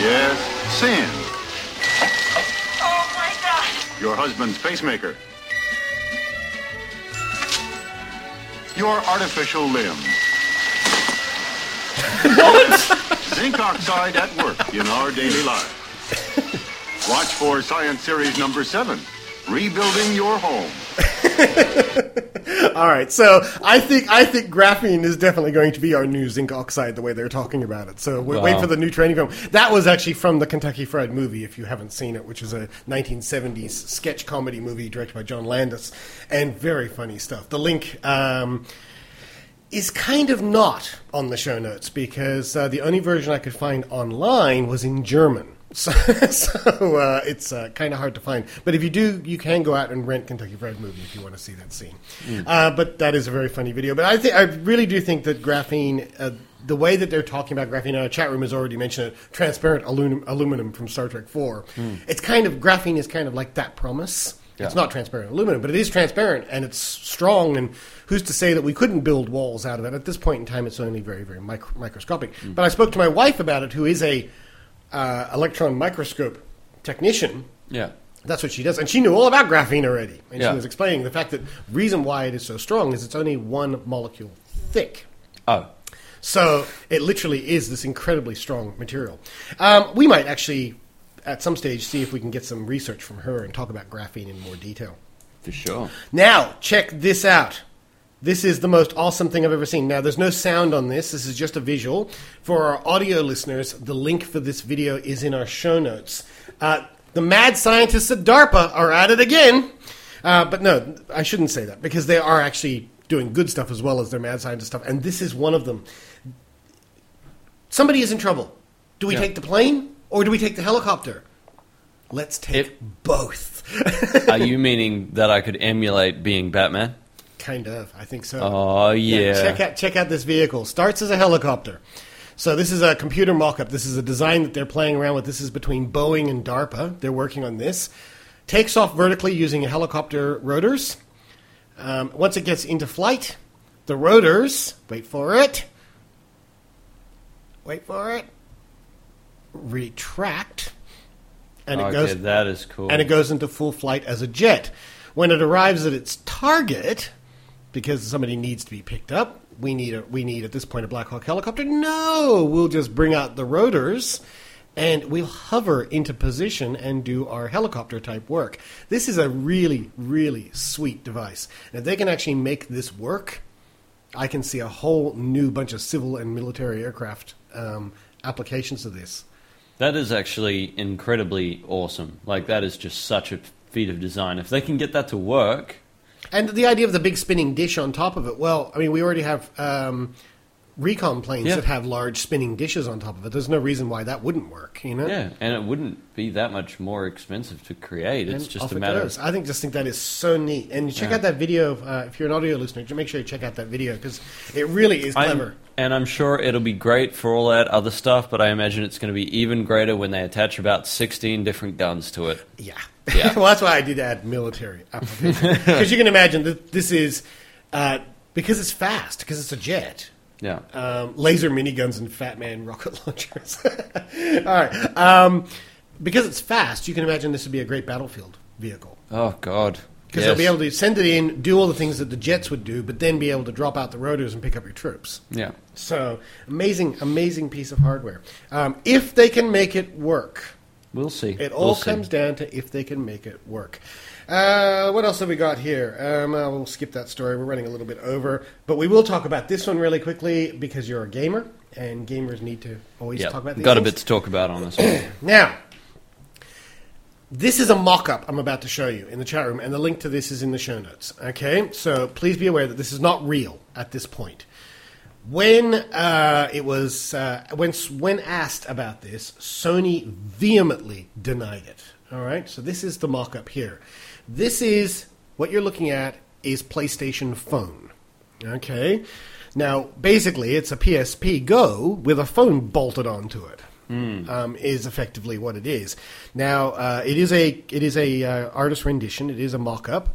Speaker 3: Yes, sand.
Speaker 4: Oh my god!
Speaker 3: Your husband's pacemaker. Your artificial limb. Zinc oxide at work in our daily lives. Watch for Science Series number seven, Rebuilding Your Home.
Speaker 1: All right, so I think I think graphene is definitely going to be our new zinc oxide, the way they're talking about it. So we wait
Speaker 2: Wow.
Speaker 1: for the new training film. That was actually from the Kentucky Fried Movie, if you haven't seen it, which is a 1970s sketch comedy movie directed by John Landis, and very funny stuff. The link. Um, is kind of not on the show notes because uh, the only version I could find online was in German. So, so uh, it's uh, kind of hard to find. But if you do, you can go out and rent Kentucky Fried Movie if you want to see that scene. Uh, but that is a very funny video. But I think I really do think that graphene, uh, the way that they're talking about graphene, in our chat room has already mentioned it, transparent aluminum, aluminum from Star Trek Four. It's kind of graphene is kind of like that promise. It's not transparent aluminum, but it is transparent and it's strong. And who's to say that we couldn't build walls out of it? At this point in time, it's only very, very micro- microscopic. But I spoke to my wife about it, who is a uh, electron microscope technician.
Speaker 2: Yeah.
Speaker 1: That's what she does, and she knew all about graphene already. And
Speaker 2: Yeah.
Speaker 1: she was explaining the fact that reason why it is so strong is it's only one molecule thick.
Speaker 2: Oh.
Speaker 1: So it literally is this incredibly strong material. Um, we might actually, at some stage, see if we can get some research from her and talk about graphene in more detail.
Speaker 2: For sure.
Speaker 1: Now, check this out. This is the most awesome thing I've ever seen. Now, there's no sound on this. This is just a visual. For our audio listeners, the link for this video is in our show notes. Uh, the mad scientists at DARPA are at it again. Uh, but no, I shouldn't say that because they are actually doing good stuff as well as their mad scientist stuff. And this is one of them. Somebody is in trouble. Do we
Speaker 2: Yeah.
Speaker 1: take the plane or do we take the helicopter? Let's take
Speaker 2: If-
Speaker 1: both.
Speaker 2: Are you meaning that I could emulate being Batman?
Speaker 1: Kind of, I think so.
Speaker 2: Oh, yeah.
Speaker 1: Check out check out this vehicle. Starts as a helicopter. So this is a computer mock-up. This is a design that they're playing around with. This is between Boeing and DARPA. They're working on this. takes off vertically using helicopter rotors. Um, once it gets into flight, the rotors, wait for it, wait for it, retract, and it
Speaker 2: okay,
Speaker 1: goes
Speaker 2: that is cool.
Speaker 1: and it goes into full flight as a jet. When it arrives at its target, because somebody needs to be picked up, we need a, we need at this point a Black Hawk helicopter. No, we'll just bring out the rotors and we'll hover into position and do our helicopter type work. This is a really really sweet device. And if they can actually make this work, I can see a whole new bunch of civil and military aircraft um, applications of this.
Speaker 2: That is actually incredibly awesome. Like that is just such a feat of design. If they can get that to work,
Speaker 1: And the idea of the big spinning dish on top of it, well, I mean, we already have um, recon planes
Speaker 2: Yeah.
Speaker 1: that have large spinning dishes on top of it. There's no reason why that wouldn't work, you know?
Speaker 2: yeah, and it wouldn't be that much more expensive to create. It's
Speaker 1: And
Speaker 2: just a matter.
Speaker 1: goes. I think just think that is so neat. And you check
Speaker 2: Yeah.
Speaker 1: out that video uh, if you're an audio listener. Make sure you check out that video because it really is
Speaker 2: I'm-
Speaker 1: clever.
Speaker 2: and I'm sure it'll be great for all that other stuff, but I imagine it's going to be even greater when they attach about 16 different guns to it.
Speaker 1: Yeah.
Speaker 2: Yeah.
Speaker 1: well, that's why I did add military because you can imagine that this is uh, because it's fast because it's a jet.
Speaker 2: Yeah.
Speaker 1: um, laser miniguns and Fat Man rocket launchers. All right. Um, because it's fast, you can imagine this would be a great battlefield vehicle.
Speaker 2: Oh, God.
Speaker 1: Because
Speaker 2: Yes.
Speaker 1: they'll be able to send it in, do all the things that the jets would do, but then be able to drop out the rotors and pick up your troops.
Speaker 2: Yeah.
Speaker 1: So, amazing, amazing piece of hardware. Um, if they can make it work,
Speaker 2: We'll see.
Speaker 1: it all
Speaker 2: We'll see.
Speaker 1: comes down to if they can make it work. Uh, what else have we got here? Um, uh, we'll skip that story. We're running a little bit over, but we will talk about this one really quickly because you're a gamer, and gamers need to always
Speaker 2: Yeah.
Speaker 1: talk about these
Speaker 2: Got a bit to talk about on this one.
Speaker 1: Now, this is a mock-up I'm about to show you in the chat room, and the link to this is in the show notes. Okay, so please be aware that this is not real at this point. When uh, it was uh, when when asked about this, Sony vehemently denied it. All right, so this is the mock-up here. This is what you're looking at is PlayStation Phone. Okay, now basically it's a PSP Go with a phone bolted onto it um, is effectively what it is. Now, uh, it is a it is a uh, artist rendition. It is a mock-up.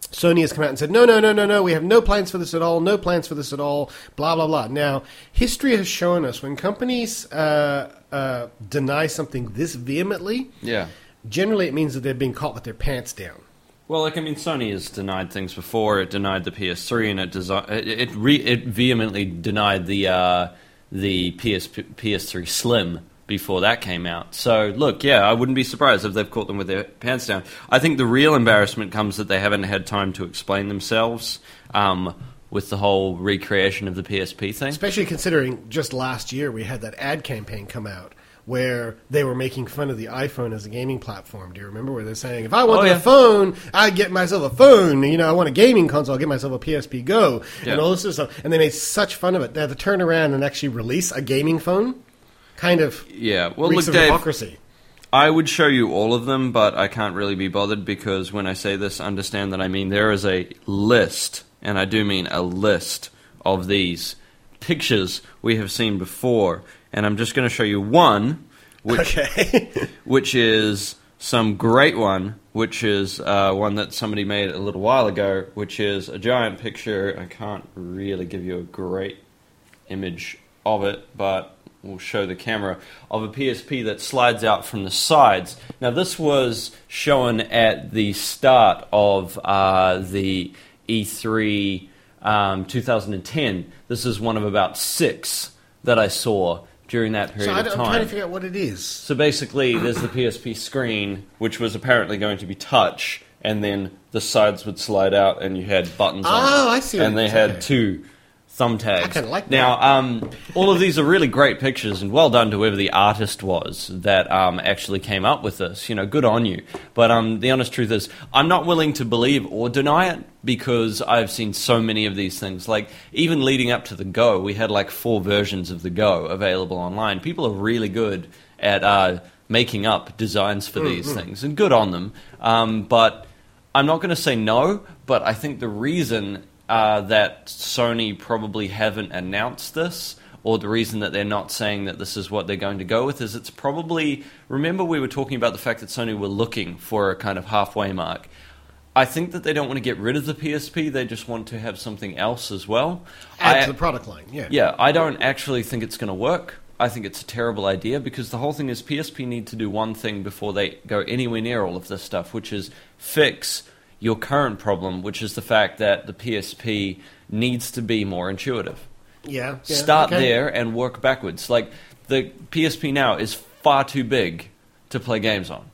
Speaker 1: Sony has come out and said, no, no, no, no, no, we have no plans for this at all, no plans for this at all, blah, blah, blah. Now, history has shown us when companies uh, uh, deny something this vehemently,
Speaker 2: Yeah.
Speaker 1: generally it means that they're being caught with their pants down.
Speaker 2: Well, like I mean, Sony has denied things before. It denied the PS3, and it desi- it it, re- it vehemently denied the uh, the PS PS3 Slim before that came out. So, look, yeah, I wouldn't be surprised if they've caught them with their pants down. I think the real embarrassment comes that they haven't had time to explain themselves um, with the whole recreation of the PSP thing.
Speaker 1: Especially considering just last year we had that ad campaign come out where they were making fun of the iPhone as a gaming platform. Do you remember where they're saying, if I want
Speaker 2: Oh,
Speaker 1: a
Speaker 2: yeah.
Speaker 1: phone, I get myself a phone. You know, I want a gaming console, I'll get myself a PSP Go
Speaker 2: Yeah.
Speaker 1: and all this sort of stuff. And they made such fun of it. They had to turn around and actually release a gaming phone. Kind of
Speaker 2: Yeah, well, look,
Speaker 1: of
Speaker 2: Dave,
Speaker 1: hypocrisy.
Speaker 2: I would show you all of them, but I can't really be bothered because when I say this, understand that I mean there is a list, and I do mean a list of these pictures we have seen before, and I'm just going to show you one, which
Speaker 1: Okay.
Speaker 2: which is some great one, which is uh, one that somebody made a little while ago, which is a giant picture. I can't really give you a great image of it, but we'll show the camera of a PSP that slides out from the sides. Now, this was shown at the start of uh, the E3 um, 2010. This is one of about six that I saw during that period
Speaker 1: so I'm
Speaker 2: time.
Speaker 1: trying to figure out what it is.
Speaker 2: So basically, there's the PSP screen, which was apparently going to be touch, and then the sides would slide out, and you had buttons on.
Speaker 1: Oh,
Speaker 2: it.
Speaker 1: I see
Speaker 2: And they had
Speaker 1: okay.
Speaker 2: two
Speaker 1: I kinda like
Speaker 2: now,
Speaker 1: that.
Speaker 2: um, all of these are really great pictures, and well done to whoever the artist was that um, actually came up with this. You know, good on you. But um, the honest truth is, I'm not willing to believe or deny it because I've seen so many of these things. Like even leading up to the Go, we had like four versions of the Go available online. People are really good at uh, making up designs for these things, and good on them. Um, but I'm not going to say no, but I think the reason uh, that Sony probably haven't announced this, or the reason that they're not saying that this is what they're going to go with is it's probably. Remember, we were talking about the fact that Sony were looking for a kind of halfway mark. I think that they don't want to get rid of the PSP, they just want to have something else as well.
Speaker 1: Add
Speaker 2: I-
Speaker 1: to the product line. Yeah.
Speaker 2: yeah, I don't actually think it's going to work. I think it's a terrible idea because the whole thing is PSP need to do one thing before they go anywhere near all of this stuff, which is fix your current problem, which is the fact that the PSP needs to be more intuitive.
Speaker 1: Yeah. yeah,
Speaker 2: Start
Speaker 1: okay.
Speaker 2: there and work backwards. Like the PSP now is far too big to play games on.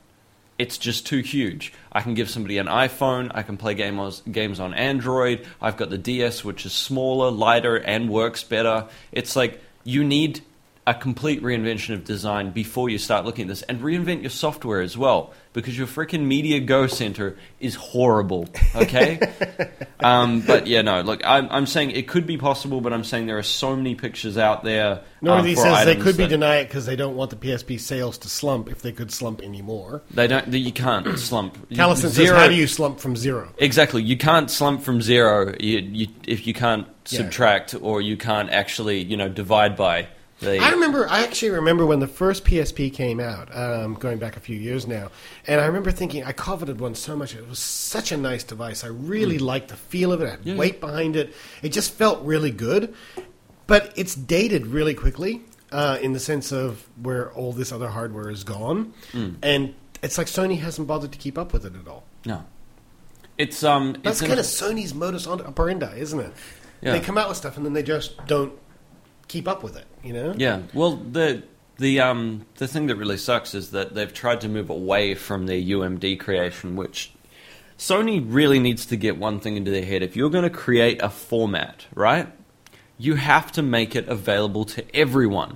Speaker 2: It's just too huge. I can give somebody an iPhone. I can play games games on Android. I've got the DS, which is smaller, lighter, and works better. It's like you need a complete reinvention of design before you start looking at this, and reinvent your software as well, because your freaking Media Go Center is horrible. Okay, um, but yeah, no. Look, I'm, I'm saying it could be possible, but I'm saying there are so many pictures out there.
Speaker 1: Northey
Speaker 2: um,
Speaker 1: says they could be denied because they don't want the PSP sales to slump if they could slump anymore.
Speaker 2: They don't. You can't slump.
Speaker 1: Callison says, "How do you slump from zero?
Speaker 2: Exactly. You can't slump from zero you, you, if you can't
Speaker 1: Yeah.
Speaker 2: subtract or you can't actually, you know, divide by
Speaker 1: I remember. I actually remember when the first PSP came out, um, going back a few years now, and I remember thinking I coveted one so much. It was such a nice device. I really liked the feel of it. It had
Speaker 2: Yeah.
Speaker 1: weight behind it. It just felt really good. But it's dated really quickly uh, in the sense of where all this other hardware is gone, and it's like Sony hasn't bothered to keep up with it at all.
Speaker 2: no. It's um.
Speaker 1: That's
Speaker 2: it's
Speaker 1: kind of Sony's modus operandi, isn't it?
Speaker 2: Yeah.
Speaker 1: They come out with stuff and then they just don't keep up with it. You know?
Speaker 2: Yeah. Well, the the um the thing that really sucks is that they've tried to move away from their UMD creation, which Sony really needs to get one thing into their head. If you're going to create a format, right, you have to make it available to everyone.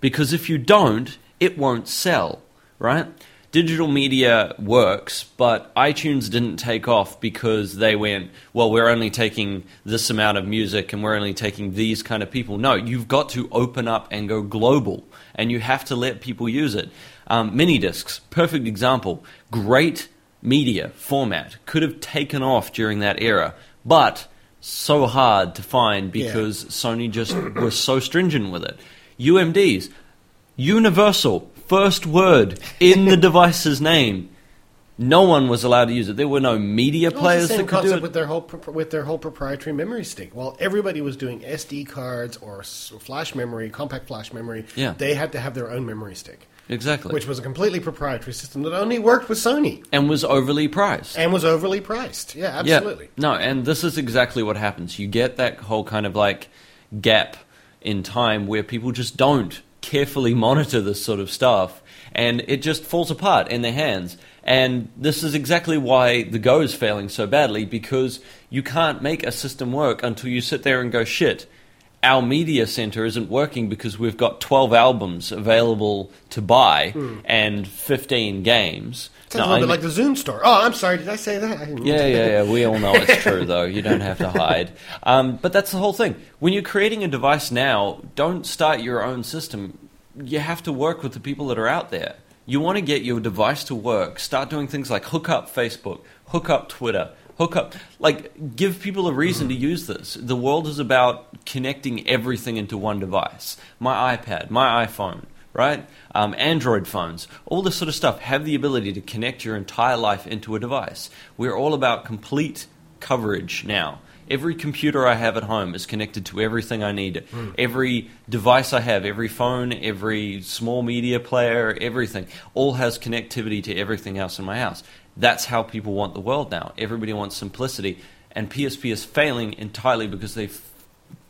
Speaker 2: Because if you don't, it won't sell, right? Digital media works, but iTunes didn't take off because they went, well, we're only taking this amount of music and we're only taking these kind of people. No, you've got to open up and go global, and you have to let people use it. Um, mini discs, perfect example. Great media format could have taken off during that era, but so hard to find
Speaker 1: Yeah.
Speaker 2: because Sony just was so stringent with it. UMDs, universal, first word in the device's name. No one was allowed to use it. There were no media players
Speaker 1: it's the same
Speaker 2: that could do it.
Speaker 1: with their whole with their whole proprietary memory stick. While everybody was doing SD cards or flash memory, compact flash memory,
Speaker 2: Yeah.
Speaker 1: they had to have their own memory stick,
Speaker 2: exactly.
Speaker 1: which was a completely proprietary system that only worked with Sony
Speaker 2: and was overly priced.
Speaker 1: and was overly priced. Yeah, absolutely.
Speaker 2: Yeah. No, and this is exactly what happens. You get that whole kind of like gap in time where people just don't carefully monitor this sort of stuff and it just falls apart in their hands. And this is exactly why the Go is failing so badly because you can't make a system work until you sit there and go, shit, our media center isn't working because we've got 12 albums available to buy hmm. and 15 games.
Speaker 1: Sounds
Speaker 2: Now,
Speaker 1: a little bit like the Zune store. Oh, I'm sorry. Did I say that? I
Speaker 2: yeah, yeah, yeah. We all know it's true, though. You don't have to hide. Um, but that's the whole thing. When you're creating a device now, don't start your own system. You have to work with the people that are out there. You want to get your device to work. Start doing things like hook up Facebook, hook up Twitter, hook up. Like, give people a reason to use this. The world is about connecting everything into one device. My iPad, my iPhone, right? Um, Android phones, all this sort of stuff have the ability to connect your entire life into a device. We're all about complete coverage now. Every computer I have at home is connected to everything I need. Every device I have, every phone, every small media player, everything, all has connectivity to everything else in my house. That's how people want the world now. Everybody wants simplicity. And PSP is failing entirely because they've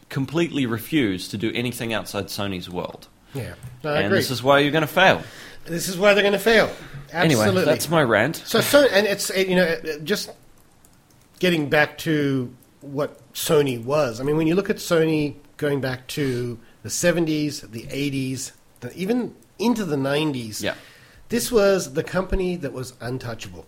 Speaker 2: completely refused to do anything outside Sony's world.
Speaker 1: Yeah, no, I
Speaker 2: and
Speaker 1: agree.
Speaker 2: this is why you're going to fail.
Speaker 1: This is why they're going to fail. Absolutely.
Speaker 2: Anyway, that's my rant.
Speaker 1: So, so and it's uh, you know uh, just getting back to what Sony was. I mean, when you look at Sony going back to the '70s, the '80s, the, even into the '90s,
Speaker 2: Yeah.
Speaker 1: this was the company that was untouchable.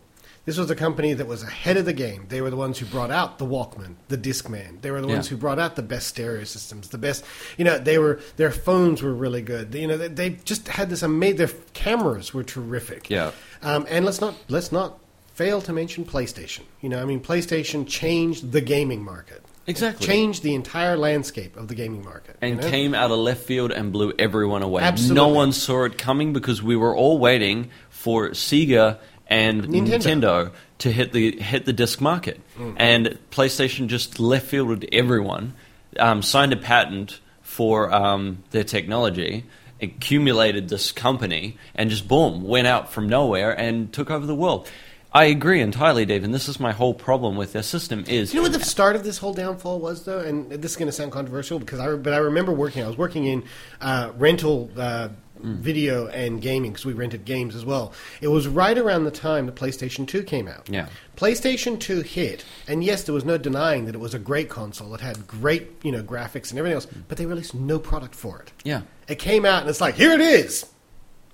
Speaker 1: This was a company that was ahead of the game. They were the ones who brought out the Walkman, the Discman. They were the
Speaker 2: Yeah.
Speaker 1: ones who brought out the best stereo systems, the best. You know, they were their phones were really good. You know, they, they just had this amazing. Their cameras were terrific.
Speaker 2: Yeah.
Speaker 1: Um, and let's not let's not fail to mention PlayStation. You know, I mean, PlayStation changed the gaming market.
Speaker 2: Exactly.
Speaker 1: changed the entire landscape of the gaming market.
Speaker 2: and
Speaker 1: you know?
Speaker 2: came out of left field and blew everyone away.
Speaker 1: Absolutely.
Speaker 2: No one saw it coming because we were all waiting for Sega and
Speaker 1: Nintendo.
Speaker 2: Nintendo, to hit the hit the disc market,
Speaker 1: Mm.
Speaker 2: and PlayStation just left fielded everyone, um, signed a patent for um, their technology. Accumulated this company and just boom went out from nowhere and took over the world. I agree entirely, Dave, and this is my whole problem with their system is
Speaker 1: you know what the start of this whole downfall was, though? And this is going to sound controversial because I, but I remember working. I was working in uh, rental uh, video and gaming because we rented games as well. It was right around the time the PlayStation Two came out.
Speaker 2: Yeah.
Speaker 1: PlayStation Two hit, and yes, there was no denying that it was a great console. It had great, you know, graphics and everything else, but they released no product for it.
Speaker 2: yeah.
Speaker 1: It came out and it's like, here it is.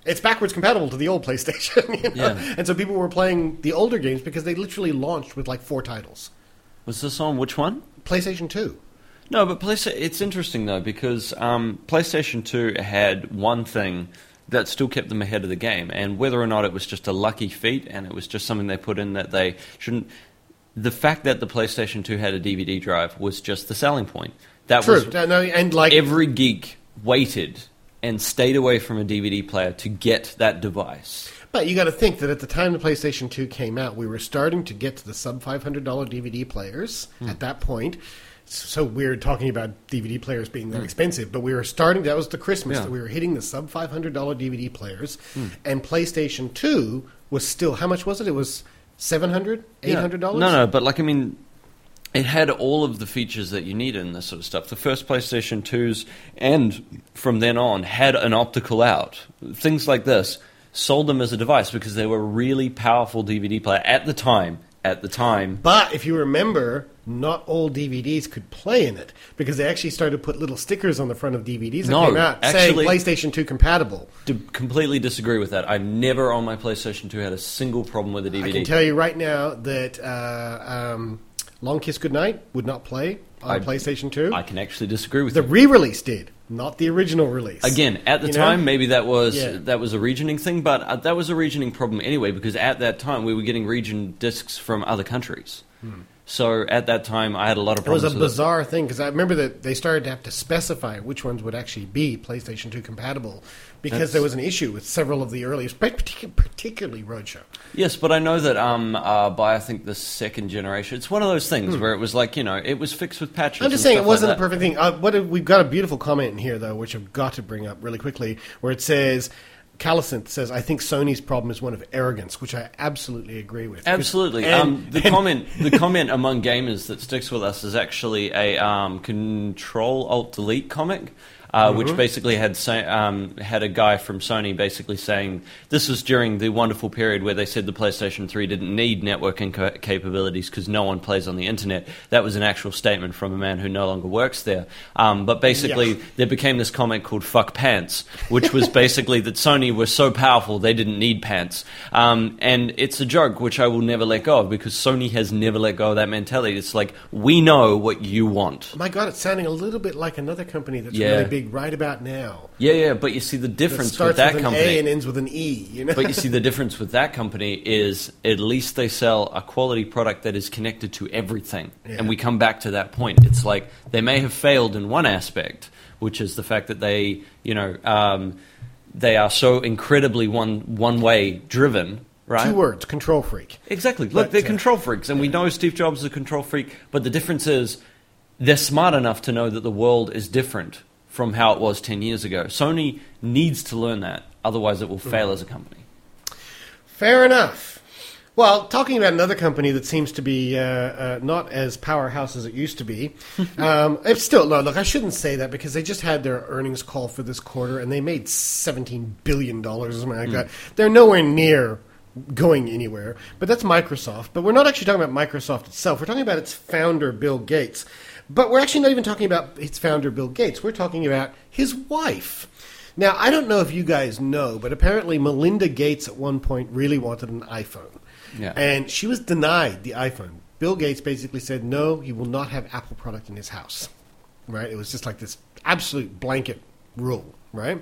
Speaker 1: It's backwards compatible to the old PlayStation, you know?
Speaker 2: Yeah.
Speaker 1: and so people were playing the older games because they literally launched with like four titles.
Speaker 2: Was this on which one?
Speaker 1: PlayStation Two.
Speaker 2: No, but PlayStation. It's interesting though because um, PlayStation Two had one thing that still kept them ahead of the game, and whether or not it was just a lucky feat and it was just something they put in that they shouldn't. The fact that the PlayStation Two had a DVD drive was just the selling point. That
Speaker 1: True.
Speaker 2: was
Speaker 1: No, no, and like
Speaker 2: every geek waited and stayed away from a DVD player to get that device.
Speaker 1: But you got to think that at the time the PlayStation 2 came out, we were starting to get to the sub $500 DVD players
Speaker 2: Hmm.
Speaker 1: at that point. So weird talking about DVD players being that
Speaker 2: Hmm.
Speaker 1: expensive, but we were starting, that was the Christmas,
Speaker 2: Yeah.
Speaker 1: that we were hitting the sub $500 DVD players.
Speaker 2: Hmm.
Speaker 1: And PlayStation 2 was still, how much was it? It was $700, $800?
Speaker 2: Yeah. No, no, but like I mean, it had all of the features that you needed in this sort of stuff. The first PlayStation 2s, and from then on, had an optical out. Things like this sold them as a device because they were really powerful DVD player at the time. At the time,
Speaker 1: But if you remember, not all DVDs could play in it because they actually started to put little stickers on the front of DVDs that
Speaker 2: No,
Speaker 1: came out
Speaker 2: actually-
Speaker 1: saying PlayStation 2 compatible.
Speaker 2: to completely disagree with that. I never on my PlayStation 2 had a single problem with a DVD.
Speaker 1: I can tell you right now that uh, um, Long Kiss Goodnight would not play on
Speaker 2: I-
Speaker 1: PlayStation 2.
Speaker 2: I can actually disagree with that.
Speaker 1: the
Speaker 2: you.
Speaker 1: re-release did, not the original release.
Speaker 2: Again, at the
Speaker 1: You know?
Speaker 2: time, maybe that was
Speaker 1: Yeah.
Speaker 2: that was a regioning thing, but uh, that was a regioning problem anyway because at that time we were getting region discs from other countries. So at that time, I had a lot of
Speaker 1: Hmm. It was a bizarre thing because I remember that they started to have to specify which ones would actually be PlayStation 2 compatible because
Speaker 2: That's-
Speaker 1: there was an issue with several of the earliest, particularly Roadshow.
Speaker 2: Yes, but I know that um, uh, by I think the second generation, it's one of those things where it was like you know it was fixed with patches.
Speaker 1: Hmm. I'm just saying it wasn't
Speaker 2: like
Speaker 1: a perfect thing. Uh, what we've got a beautiful comment in here though, which I've got to bring up really quickly, where it says. Callison says, "I think Sony's problem is one of arrogance," which I absolutely agree with.
Speaker 2: Absolutely.
Speaker 1: And-
Speaker 2: um, the
Speaker 1: and-
Speaker 2: comment, the comment among gamers that sticks with us is actually a um, Control Alt Delete comic, uh,
Speaker 1: Mm-hmm.
Speaker 2: which basically had um, had a guy from Sony basically saying this was during the wonderful period where they said the PlayStation 3 didn't need networking ca- capabilities because no one plays on the internet. That was an actual statement from a man who no longer works there. Um, but basically,
Speaker 1: Yeah.
Speaker 2: there became this comment called "Fuck Pants," which was basically that Sony was so powerful they didn't need pants. Um, and it's a joke which I will never let go of because Sony has never let go of that mentality. It's like we know what you want.
Speaker 1: My God, it's sounding a little bit like another company that's
Speaker 2: Yeah.
Speaker 1: really big right about now.
Speaker 2: Yeah, yeah. But you see the
Speaker 1: That
Speaker 2: difference
Speaker 1: starts
Speaker 2: with that
Speaker 1: with an
Speaker 2: company.
Speaker 1: A and ends with an E. You know,
Speaker 2: but you see, the difference with that company is at least they sell a quality product that is connected to everything.
Speaker 1: Yeah.
Speaker 2: And we come back to that point. It's like they may have failed in one aspect, which is the fact that they, you know, um, they are so incredibly one one way driven. Right.
Speaker 1: two words: control freak.
Speaker 2: Exactly. Look,
Speaker 1: But,
Speaker 2: they're
Speaker 1: uh,
Speaker 2: control freaks, and we know Steve Jobs is a control freak. But the difference is, they're smart enough to know that the world is different from how it was ten years ago. Sony needs to learn that, otherwise, it will fail as a company.
Speaker 1: Fair enough. Well, talking about another company that seems to be uh, uh, not as powerhouse as it used to be, um, it's still no. Look, I shouldn't say that because they just had their earnings call for this quarter and they made seventeen billion dollars or something like that. They're nowhere near going anywhere. But that's Microsoft. But we're not actually talking about Microsoft itself. We're talking about its founder, Bill Gates. But we're actually not even talking about its founder, Bill Gates. We're talking about his wife. Now, I don't know if you guys know, but apparently Melinda Gates at one point really wanted an iPhone.
Speaker 2: Yeah.
Speaker 1: And she was denied the iPhone. Bill Gates basically said, no, he will not have Apple product in his house. Right? It was just like this absolute blanket rule, right?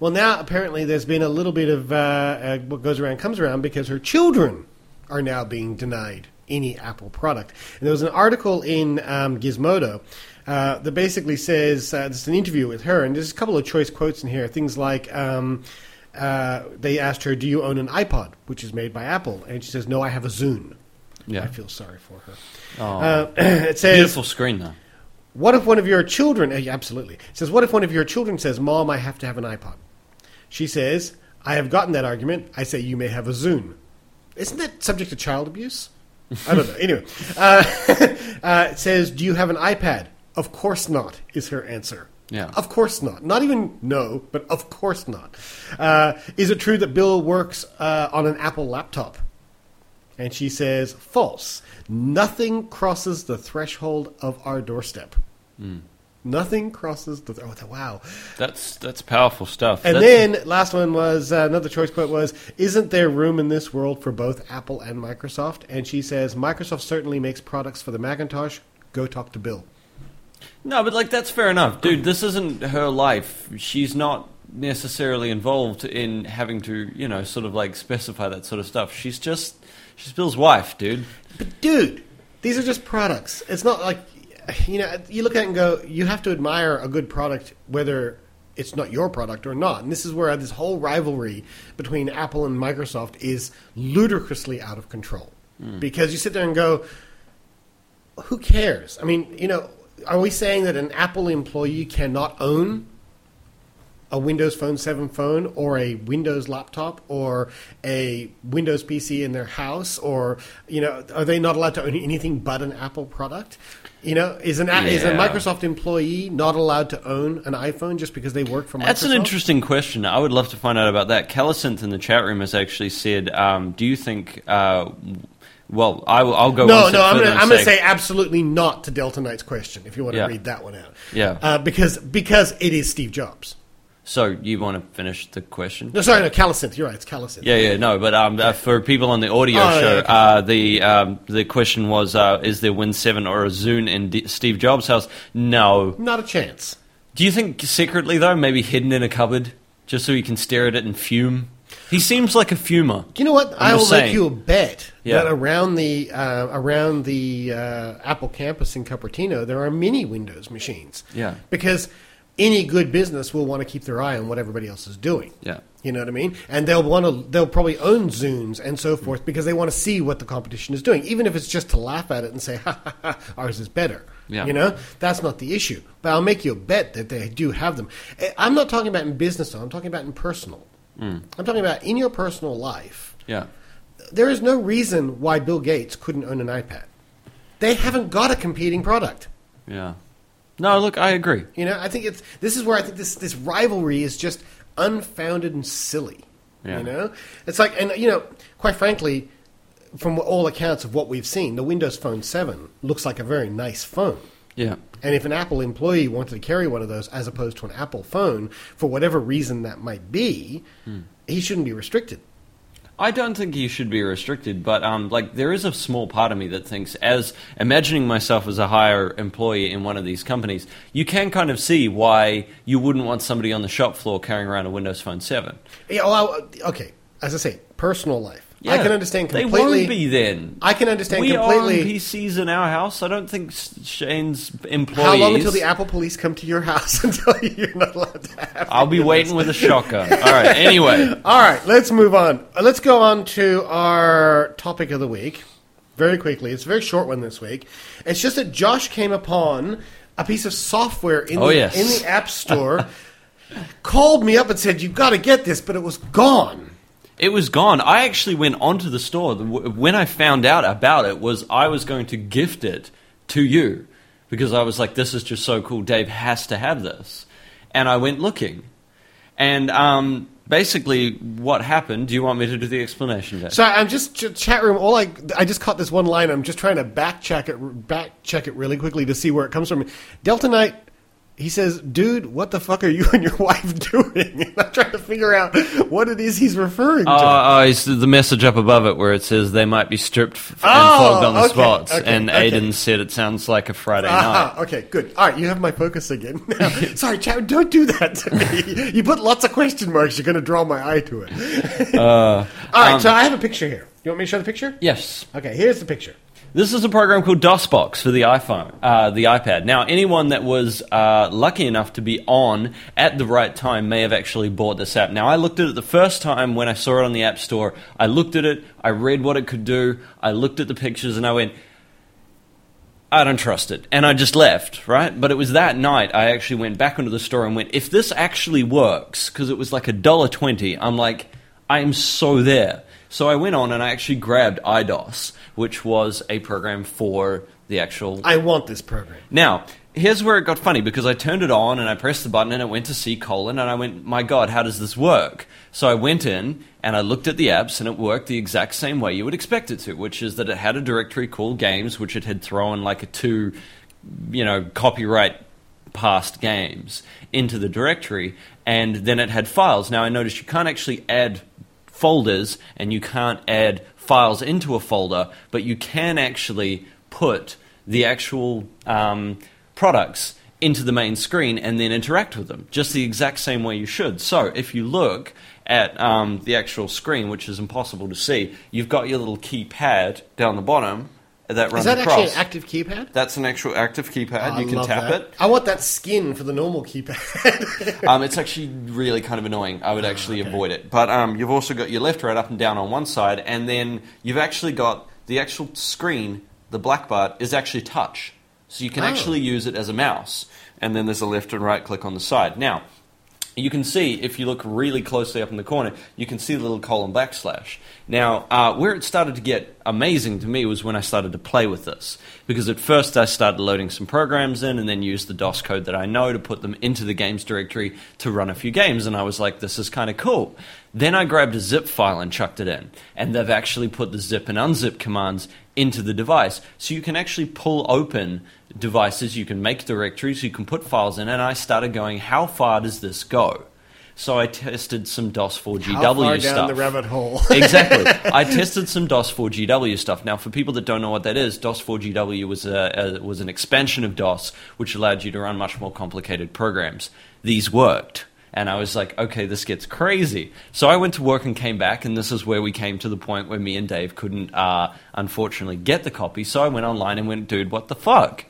Speaker 1: Well, now apparently there's been a little bit of uh, uh, what goes around comes around because her children are now being denied any Apple product. And there was an article in um, Gizmodo uh, that basically says uh, it's an interview with her, and there's a couple of choice quotes in here. Things like. Um, uh, they asked her, "Do you own an iPod, which is made by Apple?" And she says, "No, I have a Zune."
Speaker 2: Yeah.
Speaker 1: I feel sorry for her.
Speaker 2: Oh,
Speaker 1: Uh, it says,
Speaker 2: beautiful screen though.
Speaker 1: what if one of your children, uh, absolutely, it says, what if one of your children says, Mom, I have to have an iPod? She says, I have gotten that argument. I say, you may have a Zune. Isn't that subject to child abuse? I don't know. Anyway, uh, uh, it says, do you have an iPad? Of course not, is her answer.
Speaker 2: Yeah.
Speaker 1: Of course not. Not even no, but of course not. Uh, is it true that Bill works uh, on an Apple laptop? And she says, false. Nothing crosses the threshold of our doorstep. Nothing crosses the. Oh, wow.
Speaker 2: That's that's powerful stuff.
Speaker 1: And
Speaker 2: That's-
Speaker 1: then last one was uh, another choice quote was, "Isn't there room in this world for both Apple and Microsoft?" And she says, "Microsoft certainly makes products for the Macintosh. Go talk to Bill."
Speaker 2: No, but like that's fair enough, dude. This isn't her life. She's not necessarily involved in having to, you know, sort of like specify that sort of stuff. She's just she's Bill's wife, dude.
Speaker 1: But dude, these are just products. It's not like you know. You look at it and go, you have to admire a good product whether it's not your product or not. And this is where this whole rivalry between Apple and Microsoft is ludicrously out of control. Hmm. Because you sit there and go, who cares? I mean, you know, are we saying that an Apple employee cannot own a Windows Phone 7 phone or a Windows laptop or a Windows PC in their house or you know are they not allowed to own anything but an Apple product? You know, is an is a Microsoft employee not allowed to own an iPhone just because they work for Microsoft?
Speaker 2: That's an interesting question. I would love to find out about that. Calisynth in the chat room has actually said, um, "Do you think?" Uh, well, I will, I'll go.
Speaker 1: No, no, I'm going to say absolutely not to Delta Knight's question. If you want to
Speaker 2: Yeah.
Speaker 1: read that one out,
Speaker 2: Yeah.
Speaker 1: uh, because because it is Steve Jobs.
Speaker 2: So you want to finish the question?
Speaker 1: No, sorry, no, Calisynth. You're right, it's Calisynth.
Speaker 2: Yeah, yeah, no, but um, uh, for people on the audio
Speaker 1: Oh, yeah,
Speaker 2: show,
Speaker 1: okay.
Speaker 2: uh, the um, the question was: uh, Is there Win Seven or a Zune in D- Steve Jobs' house? No.
Speaker 1: Not a chance.
Speaker 2: Do you think secretly though, maybe hidden in a cupboard, just so he can stare at it and fume? He seems like a fumer.
Speaker 1: You know what? I will
Speaker 2: just
Speaker 1: make
Speaker 2: saying.
Speaker 1: you a bet
Speaker 2: Yeah.
Speaker 1: that around the uh, around the uh, Apple campus in Cupertino there are many Windows machines.
Speaker 2: Yeah.
Speaker 1: because any good business will want to keep their eye on what everybody else is doing.
Speaker 2: Yeah.
Speaker 1: You know what I mean? And they'll want to they'll probably own Zunes and so forth because they want to see what the competition is doing, even if it's just to laugh at it and say, "Ha ha ha, ours is better."
Speaker 2: Yeah.
Speaker 1: You know, that's not the issue. But I'll make you a bet that they do have them. Eh, I'm not talking about in business though. I'm talking about in personal.
Speaker 2: Mm.
Speaker 1: I'm talking about in your personal life
Speaker 2: Yeah.
Speaker 1: there is no reason why Bill Gates couldn't own an iPad. They haven't got a competing product.
Speaker 2: Yeah. No, look, I agree.
Speaker 1: You know, I think it's this is where I think this this rivalry is just unfounded and silly.
Speaker 2: Yeah.
Speaker 1: You know, it's like, and you know, quite frankly, from all accounts of what we've seen, the Windows Phone Seven looks like a very nice phone.
Speaker 2: Yeah.
Speaker 1: And if an Apple employee wanted to carry one of those as opposed to an Apple phone, for whatever reason that might be, hmm. he shouldn't be restricted.
Speaker 2: I don't think you should be restricted, but um, like there is a small part of me that thinks, as imagining myself as a higher employee in one of these companies, you can kind of see why you wouldn't want somebody on the shop floor carrying around a Windows Phone Seven.
Speaker 1: Yeah, well, okay. As I say, personal life. I can understand completely.
Speaker 2: They won't be then.
Speaker 1: I can understand completely.
Speaker 2: we
Speaker 1: completely.
Speaker 2: own PCs in our house. I don't think Shane's employees.
Speaker 1: How long until the Apple police come to your house and tell you you're not allowed to have?
Speaker 2: I'll be waiting with a shotgun. All right. Anyway,
Speaker 1: All right, let's move on. Uh, Let's go on to our topic of the week very quickly. It's a very short one this week. It's just that Josh came upon a piece of software in,
Speaker 2: Oh,
Speaker 1: the,
Speaker 2: yes.
Speaker 1: in the App Store, called me up and said, You've got to get this, but it was gone.
Speaker 2: It was gone. I actually went onto the store. When I found out about it, was I was going to gift it to you because I was like, "This is just so cool. Dave has to have this." And I went looking, and um, basically, what happened? Do you want me to do the explanation, Dave?
Speaker 1: So I'm just ch- chat room. All I I just caught this one line. I'm just trying to back check it, back check it really quickly to see where it comes from. Delta Knight. He says, "Dude, what the fuck are you and your wife doing?" And I'm trying to figure out what it is he's referring to.
Speaker 2: Oh, oh, it's the message up above it where it says they might be stripped f- and
Speaker 1: Oh,
Speaker 2: flogged on the
Speaker 1: okay,
Speaker 2: spots.
Speaker 1: okay,
Speaker 2: and
Speaker 1: okay.
Speaker 2: Aiden said it sounds like a Friday
Speaker 1: Aha,
Speaker 2: night.
Speaker 1: okay, good. All right, you have my focus again. Sorry, Chad, don't do that to me. You put lots of question marks. You're going to draw my eye to it.
Speaker 2: Uh,
Speaker 1: All right,
Speaker 2: um,
Speaker 1: so I have a picture here. You want me to show the picture?
Speaker 2: Yes.
Speaker 1: Okay, here's the picture.
Speaker 2: This is a program called DOSBox for the iPhone, uh, the iPad. Now, anyone that was uh, lucky enough to be on at the right time may have actually bought this app. Now, I looked at it the first time when I saw it on the App Store. I looked at it, I read what it could do, I looked at the pictures, and I went, I don't trust it. And I just left, right? But it was that night I actually went back into the store and went, if this actually works, because it was like a dollar twenty, I'm like, I am so there. So I went on and I actually grabbed iDOS, which was a program for the actual.
Speaker 1: I want this program.
Speaker 2: Now, here's where it got funny because I turned it on and I pressed the button and it went to C colon and I went, my God, how does this work? So I went in and I looked at the apps and it worked the exact same way you would expect it to, which is that it had a directory called games, which it had thrown like a two, you know, copyright past games into the directory, and then it had files. Now I noticed you can't actually add folders and you can't add files into a folder, but you can actually put the actual um, products into the main screen and then interact with them, just the exact same way you should. So if you look at um, the actual screen, which is impossible to see, you've got your little keypad down the bottom that runs
Speaker 1: Is that
Speaker 2: across.
Speaker 1: actually an active keypad?
Speaker 2: That's an actual active keypad.
Speaker 1: I
Speaker 2: you can tap
Speaker 1: that.
Speaker 2: it.
Speaker 1: I want that skin for the normal keypad.
Speaker 2: Um, it's actually really kind of annoying. I would actually avoid it. But um, you've also got your left, right, up, and down on one side, and then you've actually got the actual screen. The black bar is actually touch, so you can
Speaker 1: Oh.
Speaker 2: actually use it as a mouse. And then there's a left and right click on the side. Now. You can see, if you look really closely up in the corner, you can see the little colon backslash. Now, uh, where it started to get amazing to me was when I started to play with this. Because at first I started loading some programs in and then used the DOS code that I know to put them into the games directory to run a few games. And I was like, this is kind of cool. Then I grabbed a zip file and chucked it in. And they've actually put the zip and unzip commands into the device. So you can actually pull open devices, you can make directories, you can put files in. And I started going, how far does this go? So I tested some DOS4GW
Speaker 1: How far
Speaker 2: stuff.
Speaker 1: down the rabbit hole?
Speaker 2: exactly. I tested some DOS4GW stuff. Now, for people that don't know what that is, DOS4GW was a, a was an expansion of DOS, which allowed you to run much more complicated programs. These worked. And I was like, okay, this gets crazy. So I went to work and came back, and this is where we came to the point where me and Dave couldn't, uh, unfortunately, get the copy. So I went online and went, dude, what the fuck?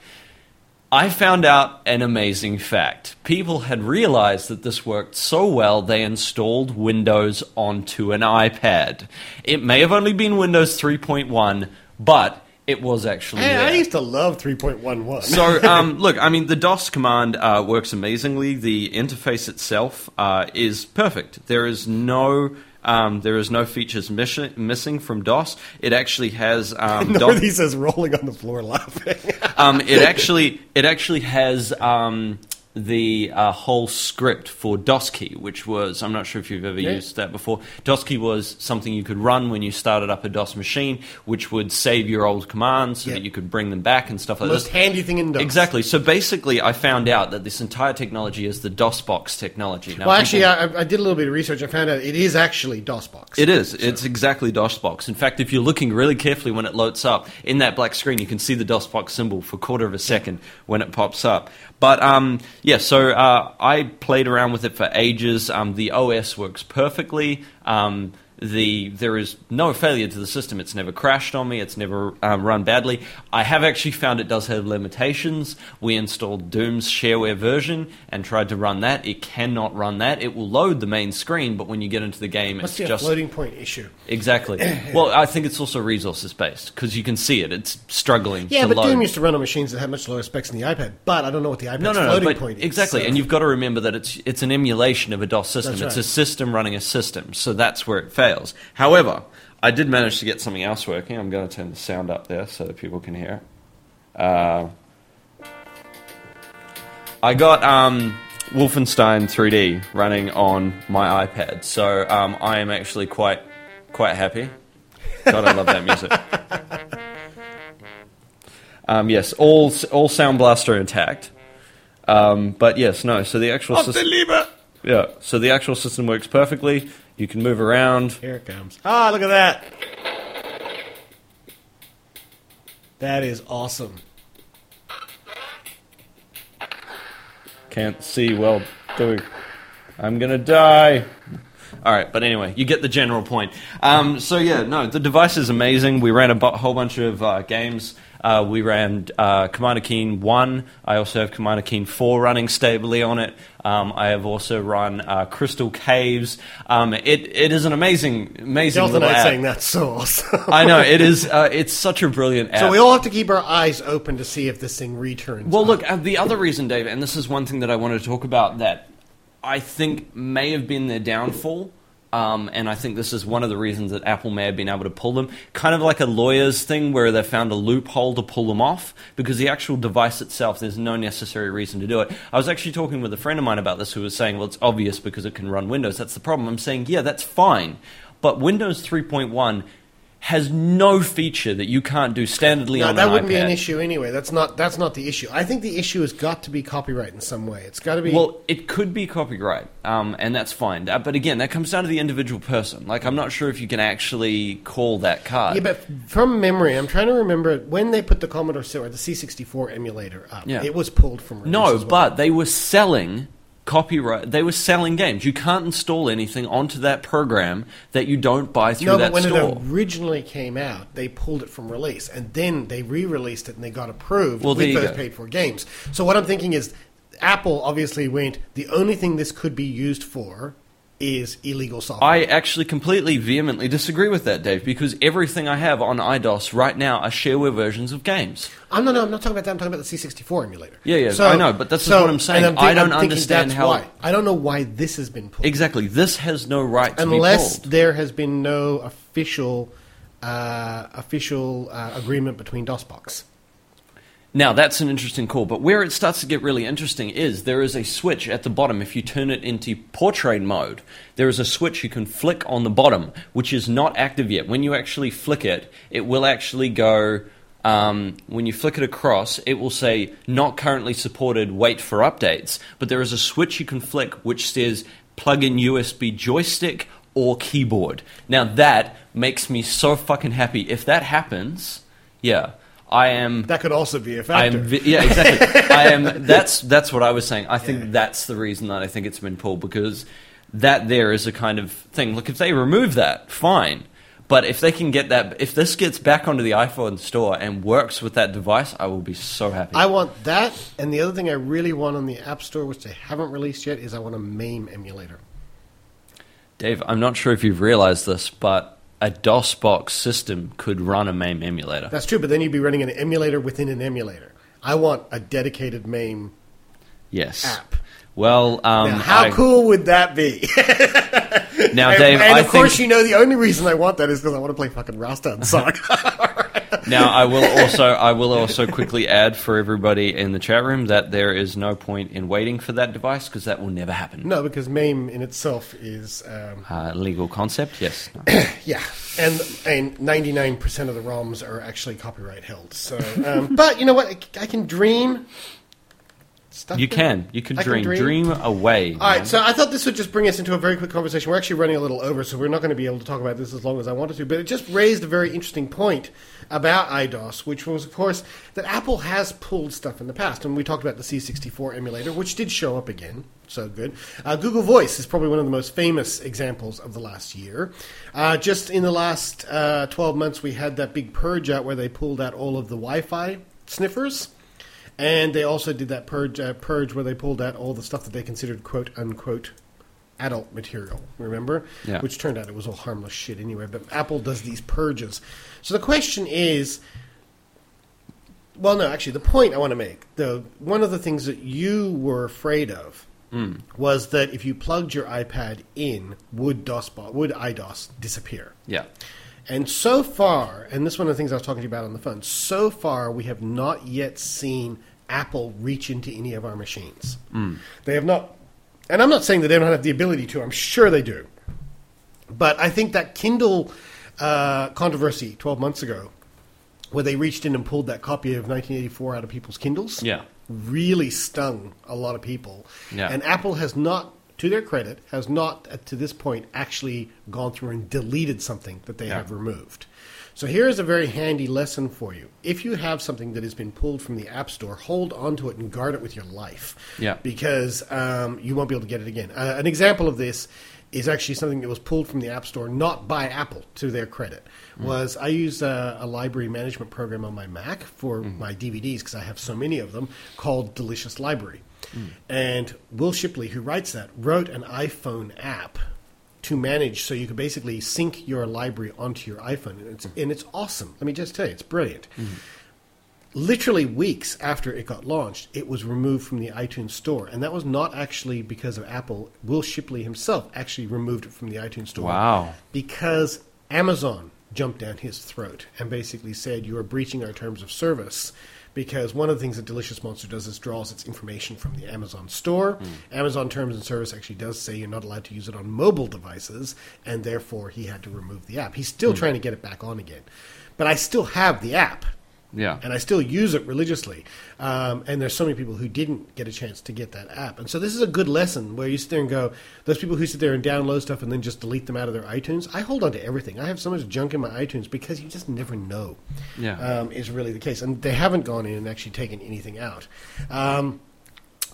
Speaker 2: I found out an amazing fact. People had realized that this worked so well, they installed Windows onto an iPad. It may have only been Windows 3.1, but it was actually
Speaker 1: Hey, I used to love 3.11.
Speaker 2: So, um, look, I mean, the DOS command uh, works amazingly. The interface itself uh, is perfect. There is no. Um, there is no features miss- missing from DOS. It actually has um,
Speaker 1: says rolling on the floor laughing.
Speaker 2: um, it actually it actually has um, the uh, whole script for DOSKey, which was I'm not sure if you've ever
Speaker 1: Yeah.
Speaker 2: used that before. DOSKey was something you could run when you started up a DOS machine, which would save your old commands so
Speaker 1: Yeah.
Speaker 2: that you could bring them back and stuff like that.
Speaker 1: Most
Speaker 2: this.
Speaker 1: handy thing in DOS.
Speaker 2: Exactly. So basically, I found out that this entire technology is the DOSBox technology. Now,
Speaker 1: Well, actually,
Speaker 2: people-
Speaker 1: I, I did a little bit of research. I found out it is actually DOSBox.
Speaker 2: It is. It's exactly DOSBox. In fact, if you're looking really carefully when it loads up, in that black screen, you can see the DOSBox symbol for a quarter of a second when it pops up. But um, yeah, so uh, I played around with it for ages. Um, the OS works perfectly. Um, the there is no failure to the system. It's never crashed on me. It's never um, run badly. I have actually found it does have limitations. We installed Doom's shareware version and tried to run that. It cannot run that. It will load the main screen, but when you get into the game,
Speaker 1: Must
Speaker 2: it's
Speaker 1: be a
Speaker 2: just
Speaker 1: floating point issue.
Speaker 2: Exactly. well, I think it's also resources based because you can see it. It's struggling.
Speaker 1: Yeah,
Speaker 2: to
Speaker 1: but
Speaker 2: load.
Speaker 1: Doom used to run on machines that had much lower specs than the iPad. But I don't know what the iPad's
Speaker 2: no, no, no.
Speaker 1: floating point is.
Speaker 2: exactly,
Speaker 1: so-
Speaker 2: and you've got to remember that it's it's an emulation of a DOS system. It's a system running a system, so that's where it fails. However, I did manage to get something else working. I'm going to turn the sound up there so that people can hear it. Uh, I got um, Wolfenstein 3D running on my iPad, so um, I am actually quite quite happy. God, I love that music. Um, yes, all all Sound Blaster intact. Um, but yes, no. So the actual system! Yeah. So the actual system works perfectly. You can move around.
Speaker 1: Here it comes. Ah, look at that. That is awesome.
Speaker 2: Can't see well. Doing. I'm gonna die. All right, but anyway, you get the general point. Um, so yeah, no, the device is amazing. We ran a bu- whole bunch of uh, games. Uh, we ran uh, Commander Keen 1. I also have Commander Keen 4 running stably on it. Um, I have also run uh, Crystal Caves. Um, it, it is an amazing, amazing
Speaker 1: Jonathan
Speaker 2: little
Speaker 1: and I
Speaker 2: app.
Speaker 1: saying that's so awesome.
Speaker 2: I know, it is, uh, it's such a brilliant app.
Speaker 1: So we all have to keep our eyes open to see if this thing returns.
Speaker 2: Well,
Speaker 1: up.
Speaker 2: look, uh, the other reason, Dave, and this is one thing that I wanted to talk about that I think may have been their downfall, um, and I think this is one of the reasons that Apple may have been able to pull them, kind of like a lawyer's thing where they found a loophole to pull them off, because the actual device itself, there's no necessary reason to do it. I was actually talking with a friend of mine about this who was saying, well, it's obvious because it can run Windows. That's the problem. I'm saying, yeah, that's fine. But Windows 3.1 has no feature that you can't do standardly
Speaker 1: No,
Speaker 2: on
Speaker 1: that
Speaker 2: an
Speaker 1: wouldn't be an issue anyway. That's not that's not the issue. I think the issue has got to be copyright in some way. It's got to be.
Speaker 2: Well, it could be copyright, um, and that's fine. Uh, but again, that comes down to the individual person. Like, I'm not sure if you can actually call that card.
Speaker 1: yeah, but from memory, I'm trying to remember when they put the Commodore or the C64 emulator up.
Speaker 2: Yeah.
Speaker 1: It was pulled from
Speaker 2: no,
Speaker 1: well.
Speaker 2: but they were selling copyright. They were selling games. You can't install anything onto that program that you don't buy through
Speaker 1: no,
Speaker 2: that
Speaker 1: but when
Speaker 2: store.
Speaker 1: it originally came out, they pulled it from release, and then they re-released it and they got approved
Speaker 2: Well,
Speaker 1: with those paid-for games. So what I'm thinking is, Apple obviously went. The only thing this could be used for is illegal software.
Speaker 2: I actually completely vehemently disagree with that, Dave, because everything I have on iDOS right now are shareware versions of games.
Speaker 1: I'm not. No, I'm not talking about that. I'm talking about the C64 emulator.
Speaker 2: Yeah, yeah, I know, but that's just what I'm saying.
Speaker 1: and
Speaker 2: I don't
Speaker 1: I'm
Speaker 2: understand how-
Speaker 1: Why. I don't know why this has been pulled.
Speaker 2: Exactly. This has no right to
Speaker 1: unless there has been no official uh, official uh, agreement between DOSBox.
Speaker 2: Now, that's an interesting call, but where it starts to get really interesting is there is a switch at the bottom. If you turn it into portrait mode, there is a switch you can flick on the bottom, which is not active yet. When you actually flick it, it will actually go. Um, when you flick it across, it will say not currently supported, wait for updates. But there is a switch you can flick which says plug in USB joystick or keyboard. Now, that makes me so fucking happy. If that happens, yeah, I am.
Speaker 1: That could also be a
Speaker 2: I
Speaker 1: factor.
Speaker 2: am, yeah, exactly. I am. That's that's what I was saying. I think that's the reason that I think it's been pulled because that there is a kind of thing. Look, if they remove that, fine. But if they can get that, if this gets back onto the iPhone store and works with that device, I will be so happy.
Speaker 1: I want that, and the other thing I really want on the App Store, which they haven't released yet, is I want a MAME emulator.
Speaker 2: Dave, I'm not sure if you've realized this, but a DOSBox system could run a MAME emulator.
Speaker 1: That's true, but then you'd be running an emulator within an emulator. I want a dedicated MAME
Speaker 2: yes.
Speaker 1: app.
Speaker 2: Well, um,
Speaker 1: Now, how
Speaker 2: I-
Speaker 1: cool would that be?
Speaker 2: Now,
Speaker 1: and
Speaker 2: Dave,
Speaker 1: and
Speaker 2: I
Speaker 1: of course,
Speaker 2: think,
Speaker 1: you know the only reason I want that is because I want to play fucking Rasta and Sonic.
Speaker 2: Now, I will also I will also quickly add for everybody in the chat room that there is no point in waiting for that device because that will never happen.
Speaker 1: no, because MAME in itself is um,
Speaker 2: Uh, legal concept, yes.
Speaker 1: Yeah, and and ninety nine percent of the ROMs are actually copyright held. So, um, but you know what? I, I can dream. Stuff
Speaker 2: You can. You can
Speaker 1: I
Speaker 2: dream. Dream away.
Speaker 1: All right,
Speaker 2: man.
Speaker 1: so I thought this would just bring us into a very quick conversation. We're actually running a little over, so we're not going to be able to talk about this as long as I wanted to. But it just raised a very interesting point about iDOS, which was, of course, that Apple has pulled stuff in the past. And we talked about the C64 emulator, which did show up again. So good. Uh, Google Voice is probably one of the most famous examples of the last year. Uh, just in the last uh, 12 months, we had that big purge out where they pulled out all of the Wi Fi sniffers. And they also did that purge, uh, purge where they pulled out all the stuff that they considered quote unquote adult material. Remember,
Speaker 2: Yeah.
Speaker 1: which turned out it was all harmless shit anyway. But Apple does these purges. So the question is, well, no, actually, the point I want to make, the one of the things that you were afraid of was that if you plugged your iPad in, would DOS would iDOS disappear?
Speaker 2: yeah.
Speaker 1: And so far, and this is one of the things I was talking to you about on the phone, so far we have not yet seen Apple reach into any of our machines. They have not, and I'm not saying that they don't have the ability to, I'm sure they do. But I think that Kindle uh, controversy 12 months ago, where they reached in and pulled that copy of 1984 out of people's Kindles,
Speaker 2: Yeah.
Speaker 1: really stung a lot of people.
Speaker 2: Yeah.
Speaker 1: And Apple has not, to their credit, has not to this point actually gone through and deleted something that they
Speaker 2: Yeah.
Speaker 1: have removed. So here's a very handy lesson for you. If you have something that has been pulled from the App Store, hold onto it and guard it with your life.
Speaker 2: Yeah.
Speaker 1: Because um, you won't be able to get it again. Uh, an example of this is actually something that was pulled from the App Store, not by Apple, to their credit. Was I use a, a library management program on my Mac for my DVDs because I have so many of them called Delicious Library. And Wil Shipley, who writes that, wrote an iPhone app to manage so you could basically sync your library onto your iPhone. And it's, mm. and it's awesome. Let me just tell you, it's brilliant. Mm-hmm. Literally weeks after it got launched, it was removed from the iTunes Store. And that was not actually because of Apple. Wil Shipley himself actually removed it from the iTunes Store.
Speaker 2: Wow.
Speaker 1: Because Amazon jumped down his throat and basically said, You are breaching our terms of service. Because one of the things that Delicious Monster does is draws its information from the Amazon store. Hmm. Amazon Terms and Service actually does say you're not allowed to use it on mobile devices, and therefore he had to remove the app. He's still hmm. trying to get it back on again. But I still have the app
Speaker 2: Yeah.
Speaker 1: and I still use it religiously. Um, and there's so many people who didn't get a chance to get that app, and so this is a good lesson where you sit there and go, those people who sit there and download stuff and then just delete them out of their iTunes. I hold on to everything. I have so much junk in my iTunes because you just never know.
Speaker 2: Yeah.
Speaker 1: um, is really the case, and they haven't gone in and actually taken anything out. Um,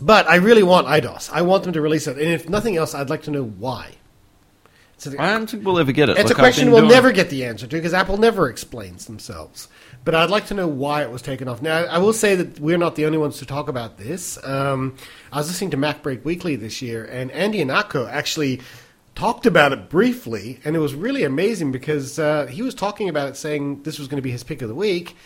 Speaker 1: but I really want iDOS. I want them to release it, and if nothing else, I'd like to know why. So the-
Speaker 2: I don't think we'll ever get it.
Speaker 1: it's
Speaker 2: Look,
Speaker 1: a question we'll
Speaker 2: doing-
Speaker 1: never get the answer to because Apple never explains themselves. But I'd like to know why it was taken off. Now, I will say that we're not the only ones to talk about this. Um, I was listening to MacBreak Weekly this year, and Andy Ihnatko actually talked about it briefly, and it was really amazing because uh, he was talking about it, saying this was going to be his pick of the week,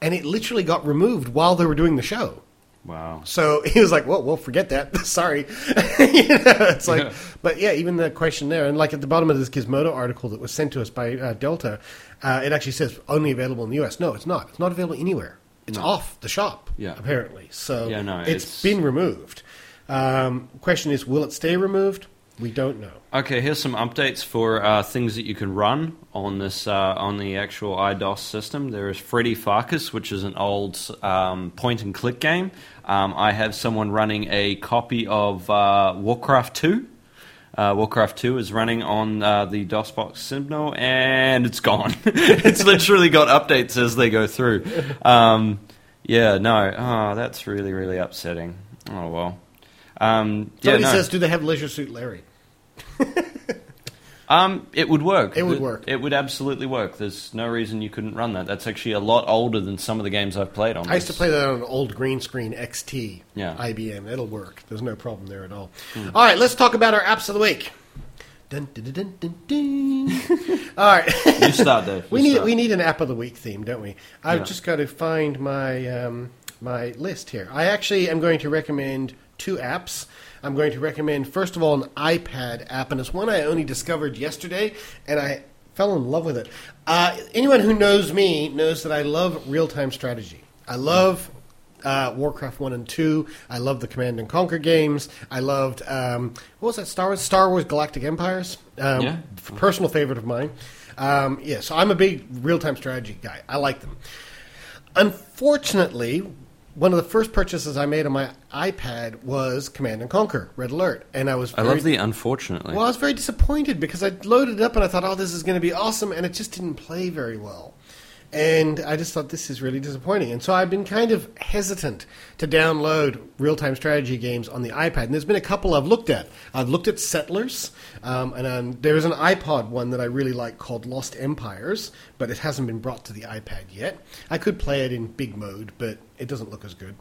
Speaker 1: and it literally got removed while they were doing the show.
Speaker 2: Wow.
Speaker 1: So he was like, "Well, well, forget that. Sorry." you know, it's like,
Speaker 2: Yeah.
Speaker 1: but yeah, even the question there, and like at the bottom of this Gizmodo article that was sent to us by uh, Delta, uh, it actually says only available in the U.S. No, it's not. It's not available anywhere. It's off the shop.
Speaker 2: Yeah.
Speaker 1: apparently. So
Speaker 2: Yeah, no,
Speaker 1: it's
Speaker 2: it's-
Speaker 1: been removed. Um, question is, will it stay removed? We don't know.
Speaker 2: Okay, here's some updates for uh, things that you can run on this uh, on the actual iDOS system. There is Freddy Pharkas, which is an old um, point and click game. Um, I have someone running a copy of uh, Warcraft 2. Uh, Warcraft 2 is running on uh, the DOSBox signal, and it's gone. it's literally got updates as they go through. Um, yeah, no, oh, that's really, really upsetting. Oh, well. Um, yeah,
Speaker 1: Somebody
Speaker 2: no.
Speaker 1: says, "Do they have Leisure Suit Larry?"
Speaker 2: Um, it would work.
Speaker 1: It would work.
Speaker 2: It would absolutely work. There's no reason you couldn't run that. That's actually a lot older than some of the games I've played on.
Speaker 1: I used to play that on an old green screen XT
Speaker 2: Yeah.
Speaker 1: IBM. It'll work. There's no problem there at all. All right, let's talk about our apps of the week. Dun, dun, dun, dun, dun, dun. all right.
Speaker 2: You start there.
Speaker 1: we need
Speaker 2: start.
Speaker 1: we need an app of the week theme, don't we? I've
Speaker 2: Yeah.
Speaker 1: just got to find my um, my list here. I actually am going to recommend two apps. I'm going to recommend first of all an iPad app, and it's one I only discovered yesterday, and I fell in love with it. Uh, anyone who knows me knows that I love real time strategy. I love uh, Warcraft One and Two. I love the Command and Conquer games. I loved um, what was that Star Wars? Star Wars Galactic Empires. Um,
Speaker 2: Yeah.
Speaker 1: personal favorite of mine. Um, yeah, so I'm a big real time strategy guy. I like them. Unfortunately, one of the first purchases I made on my iPad was Command and Conquer Red Alert, and I was
Speaker 2: I love the unfortunately.
Speaker 1: well, I was very disappointed because I loaded it up and I thought, oh, this is going to be awesome, and it just didn't play very well. And I just thought this is really disappointing. And so I've been kind of hesitant to download real time strategy games on the iPad. And there's been a couple I've looked at. I've looked at Settlers, um, and um, there's an iPod one that I really like called Lost Empires, but it hasn't been brought to the iPad yet. I could play it in big mode, but it doesn't look as good.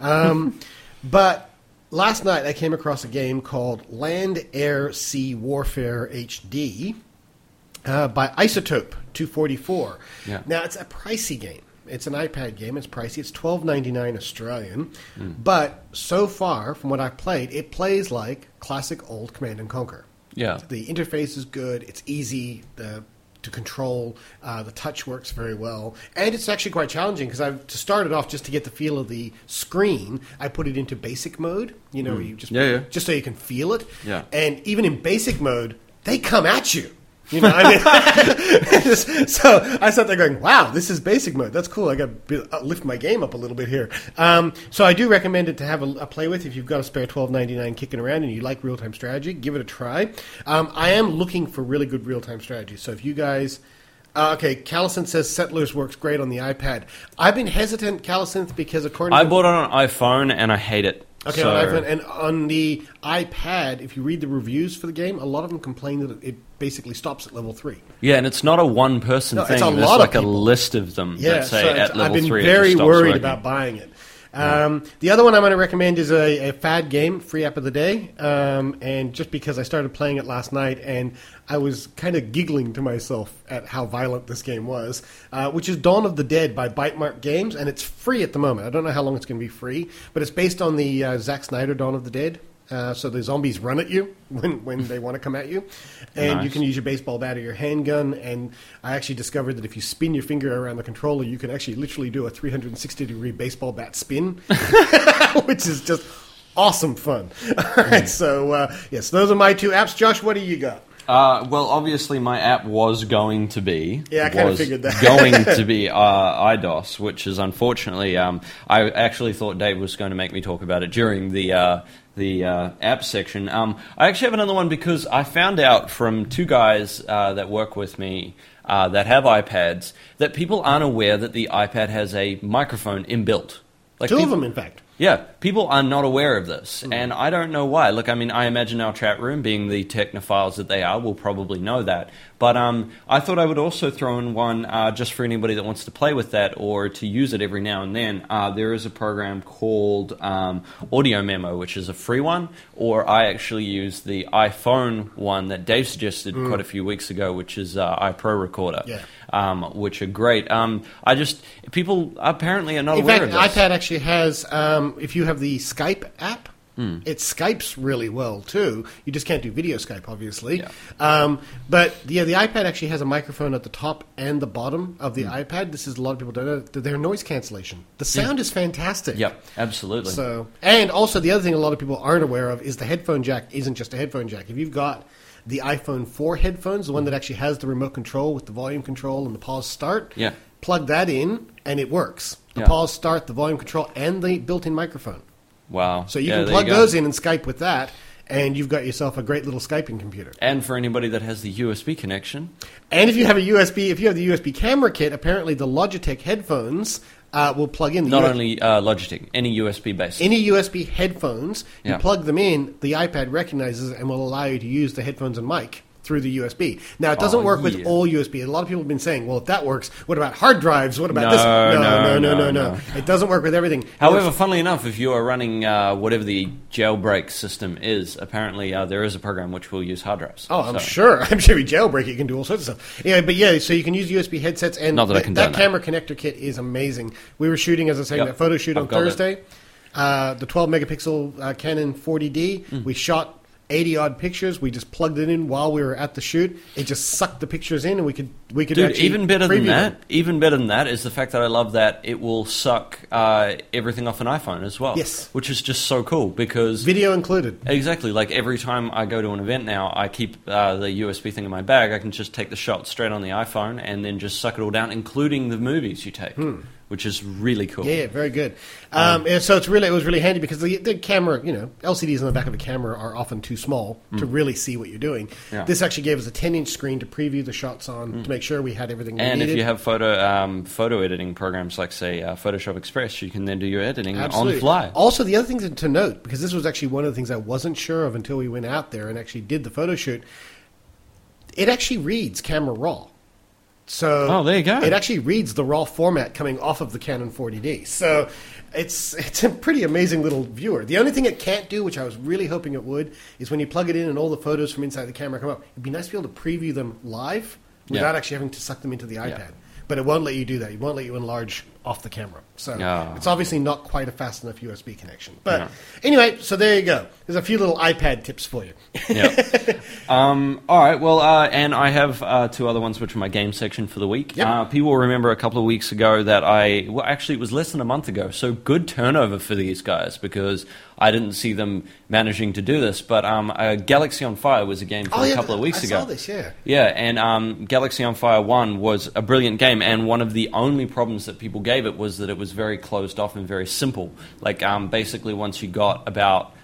Speaker 1: Um, but last night I came across a game called Land, Air, Sea Warfare HD uh, by Isotope 244.
Speaker 2: Yeah.
Speaker 1: Now it's a pricey game. It's an iPad game. It's pricey. It's twelve ninety nine Australian. But so far, from what I've played, it plays like classic old Command and Conquer.
Speaker 2: Yeah.
Speaker 1: The interface is good. It's easy the, to control. Uh, the touch works very well, and it's actually quite challenging because I to start it off just to get the feel of the screen. I put it into basic mode. You know, where you just
Speaker 2: Yeah, yeah.
Speaker 1: just so you can feel it.
Speaker 2: Yeah.
Speaker 1: And even in basic mode, they come at you. You know, I mean, so I sat there going, "Wow, this is basic mode. That's cool. I got to lift my game up a little bit here." Um, so I do recommend it to have a, a play with if you've got a spare twelve ninety nine kicking around and you like real time strategy. Give it a try. Um, I am looking for really good real time strategy. So if you guys uh, okay, Callison says Settlers works great on the iPad. I've been hesitant, Callison, because according
Speaker 2: I
Speaker 1: to
Speaker 2: bought it on iPhone and I hate it.
Speaker 1: Okay,
Speaker 2: So-
Speaker 1: on iPhone and on the iPad, if you read the reviews for the game, a lot of them complain that it basically stops at level three.
Speaker 2: Yeah, and it's not a one person
Speaker 1: No, it's a
Speaker 2: There's
Speaker 1: lot of
Speaker 2: like a list of them
Speaker 1: Yeah,
Speaker 2: that say
Speaker 1: so
Speaker 2: at level
Speaker 1: I've been
Speaker 2: three.
Speaker 1: very worried
Speaker 2: working.
Speaker 1: about buying it. Um, the other one I'm going to recommend is a, a fad game, free app of the day, um, and just because I started playing it last night and I was kind of giggling to myself at how violent this game was, uh, which is Dawn of the Dead by Bite Mark Games, and it's free at the moment. I don't know how long it's going to be free, but it's based on the uh, Zack Snyder Dawn of the Dead. Uh, so the zombies run at you when, when they want to come at you, and you can use your baseball bat or your handgun. And I actually discovered that if you spin your finger around the controller, you can actually literally do a 360 degree baseball bat spin, which is just awesome fun. All right, so uh, yes, those are my two apps. Josh, what do you got?
Speaker 2: Uh, well, obviously, my app was going to be.
Speaker 1: Yeah, I kinda figured that.
Speaker 2: going to be uh, iDOS, which is unfortunately. Um, I actually thought Dave was going to make me talk about it during the uh, the uh, app section. Um, I actually have another one because I found out from two guys uh, that work with me. Uh, that have iPads, that people aren't aware that the iPad has a microphone inbuilt. Like
Speaker 1: Two of them, in fact.
Speaker 2: Yeah, people are not aware of this,
Speaker 1: Hmm.
Speaker 2: and I don't know why. Look, I mean, I imagine our chat room, being the technophiles that they are, will probably know that. But um, I thought I would also throw in one uh, just for anybody that wants to play with that or to use it every now and then. Uh, there is a program called um, Audio Memo, which is a free one, or I actually use the iPhone one that Dave suggested quite a few weeks ago, which is uh, iPro Recorder.
Speaker 1: Yeah.
Speaker 2: Um, which are great. Um, I just people apparently are not
Speaker 1: In
Speaker 2: aware
Speaker 1: fact,
Speaker 2: of this.
Speaker 1: iPad actually has, um, if you have the Skype app,
Speaker 2: Hmm.
Speaker 1: it Skypes really well too. You just can't do video Skype, obviously.
Speaker 2: Yeah.
Speaker 1: Um, but yeah, the iPad actually has a microphone at the top and the bottom of the iPad. This is a lot of people don't know. Their noise cancellation. The sound is fantastic.
Speaker 2: Yep, absolutely.
Speaker 1: So, and also the other thing a lot of people aren't aware of is the headphone jack isn't just a headphone jack. If you've got the iPhone 4 headphones, the one that actually has the remote control with the volume control and the pause start,
Speaker 2: Yeah.
Speaker 1: plug that in and it works. The
Speaker 2: Yeah.
Speaker 1: pause start, the volume control, and the built-in microphone.
Speaker 2: Wow.
Speaker 1: So you
Speaker 2: Yeah,
Speaker 1: can plug
Speaker 2: go.
Speaker 1: those in and Skype with that, and you've got yourself a great little Skyping computer.
Speaker 2: And for anybody that has the USB connection,
Speaker 1: And if you have a USB, if you have the USB camera kit, apparently the Logitech headphones uh, will plug in. The
Speaker 2: not
Speaker 1: US
Speaker 2: only uh, Logitech, any USB based.
Speaker 1: any USB headphones, you
Speaker 2: Yeah.
Speaker 1: plug them in, the iPad recognizes and will allow you to use the headphones and mic through the USB. Now, it doesn't
Speaker 2: Oh,
Speaker 1: work with
Speaker 2: yeah.
Speaker 1: all USB. A lot of people have been saying, well, if that works, what about hard drives? What about
Speaker 2: No,
Speaker 1: this? No,
Speaker 2: no,
Speaker 1: no, no,
Speaker 2: no,
Speaker 1: no, no. It doesn't work with everything.
Speaker 2: However,
Speaker 1: works-
Speaker 2: funnily enough, if you are running uh, whatever the jailbreak system is, apparently uh, there is a program which will use hard drives.
Speaker 1: Oh, I'm
Speaker 2: So-
Speaker 1: sure. I'm sure you jailbreak it, you can do all sorts of stuff. Yeah, but yeah, so you can use USB headsets, and
Speaker 2: Not that I
Speaker 1: th-
Speaker 2: condone
Speaker 1: that
Speaker 2: that.
Speaker 1: camera connector kit is amazing. We were shooting, as I said,
Speaker 2: Yep.
Speaker 1: that photo shoot
Speaker 2: I've
Speaker 1: on. Thursday. Uh, the 12 megapixel uh, Canon 40D.
Speaker 2: Hmm.
Speaker 1: We shot 80 odd pictures. We just plugged it in while we were at the shoot. It just sucked the pictures in, and we could we could
Speaker 2: Dude, even better than that,
Speaker 1: them.
Speaker 2: even better than that is the fact that I love that it will suck uh, everything off an iPhone as well.
Speaker 1: Yes.
Speaker 2: Which is just so cool because
Speaker 1: Video included.
Speaker 2: Exactly. Like every time I go to an event now, I keep uh, the USB thing in my bag. I can just take the shot straight on the iPhone and then just suck it all down, including the movies you take, which is really cool.
Speaker 1: Yeah, very good. Um, and so it's really it was really handy because the, the camera, you know, LCDs on the back of a camera are often too small to really see what you're doing.
Speaker 2: Mm. Yeah. Mm.
Speaker 1: This actually gave us a 10 inch screen to preview the shots on to make sure we had everything we
Speaker 2: And
Speaker 1: needed.
Speaker 2: if you have photo um, photo editing programs like, say, uh, Photoshop Express, you can then do your editing
Speaker 1: Absolutely.
Speaker 2: on the fly.
Speaker 1: Also, the other thing to note, because this was actually one of the things I wasn't sure of until we went out there and actually did the photo shoot, it actually reads camera raw. So
Speaker 2: Oh, there you go.
Speaker 1: It actually reads the raw format coming off of the Canon 40D. So it's it's a pretty amazing little viewer. The only thing it can't do, which I was really hoping it would, is when you plug it in and all the photos from inside the camera come up. It'd be nice to be able to preview them live without
Speaker 2: Yeah.
Speaker 1: actually having to suck them into the iPad. But it won't let you do that. It won't let you enlarge off the camera. So
Speaker 2: Ah.
Speaker 1: it's obviously not quite a fast enough USB connection. But
Speaker 2: Yeah.
Speaker 1: anyway, so there you go. There's a few little iPad tips for you.
Speaker 2: yeah. Um, all right. Well, uh, and I have uh, two other ones, which are my game section for the week.
Speaker 1: Yep.
Speaker 2: Uh, people will remember a couple of weeks ago that I, well, actually, it was less than a month ago. So good turnover for these guys because I didn't see them managing to do this. But um, uh, Galaxy on Fire was a game from
Speaker 1: Oh,
Speaker 2: a couple of weeks ago.
Speaker 1: I
Speaker 2: ago.
Speaker 1: saw this, yeah.
Speaker 2: Yeah, and um, Galaxy on Fire 1 was a brilliant game, and one of the only problems that people gave it was that it was very closed off and very simple. Like, um, basically, once you got about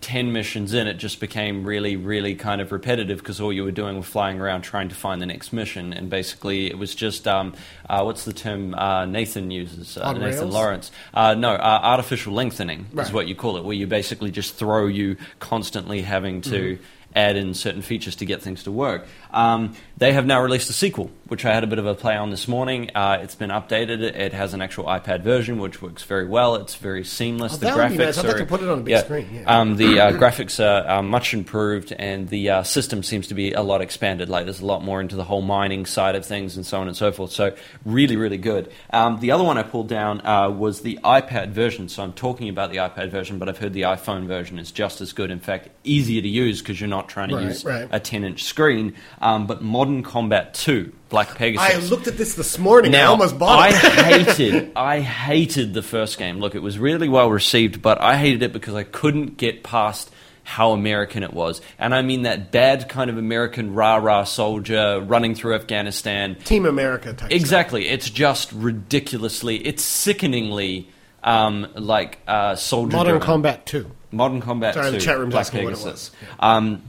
Speaker 2: 10 missions in, it just became really, really kind of repetitive because all you were doing was flying around trying to find the next mission. And basically, it was just um, uh, what's the term uh, Nathan uses? Uh, Nathan
Speaker 1: rails?
Speaker 2: Lawrence. Uh, no, uh, artificial lengthening
Speaker 1: Right.
Speaker 2: is what you call it, where you basically just throw you constantly having to.
Speaker 1: Mm-hmm.
Speaker 2: Add in certain features to get things to work. Um, they have now released a sequel, which I had a bit of a play on this morning. Uh, it's been updated. It has an actual iPad version, which works very well. It's very seamless.
Speaker 1: Oh,
Speaker 2: the graphics
Speaker 1: nice. I'd like
Speaker 2: are
Speaker 1: to put it on a big
Speaker 2: yeah,
Speaker 1: screen, yeah.
Speaker 2: Um, the uh, graphics are, are much improved, and the uh, system seems to be a lot expanded. Like there's a lot more into the whole mining side of things, and so on and so forth. So really, really good. Um, the other one I pulled down uh, was the iPad version. So I'm talking about the iPad version, but I've heard the iPhone version is just as good. In fact, easier to use because you're not trying to
Speaker 1: Right,
Speaker 2: use
Speaker 1: right.
Speaker 2: a 10-inch screen. Um, but Modern Combat 2, Black Pegasus.
Speaker 1: I looked at this this morning. I
Speaker 2: Now,
Speaker 1: almost bought
Speaker 2: I hated, I hated the first game. Look, it was really well received, but I hated it because I couldn't get past how American it was, and I mean that bad kind of American rah rah soldier running through Afghanistan.
Speaker 1: Team America type. stuff.
Speaker 2: Exactly, it's just ridiculously, it's sickeningly um, like uh, soldier.
Speaker 1: Modern
Speaker 2: driven.
Speaker 1: Combat 2.
Speaker 2: Modern Combat
Speaker 1: Sorry, the chat room's
Speaker 2: Black
Speaker 1: asking what it
Speaker 2: Pegasus.
Speaker 1: was.
Speaker 2: Um,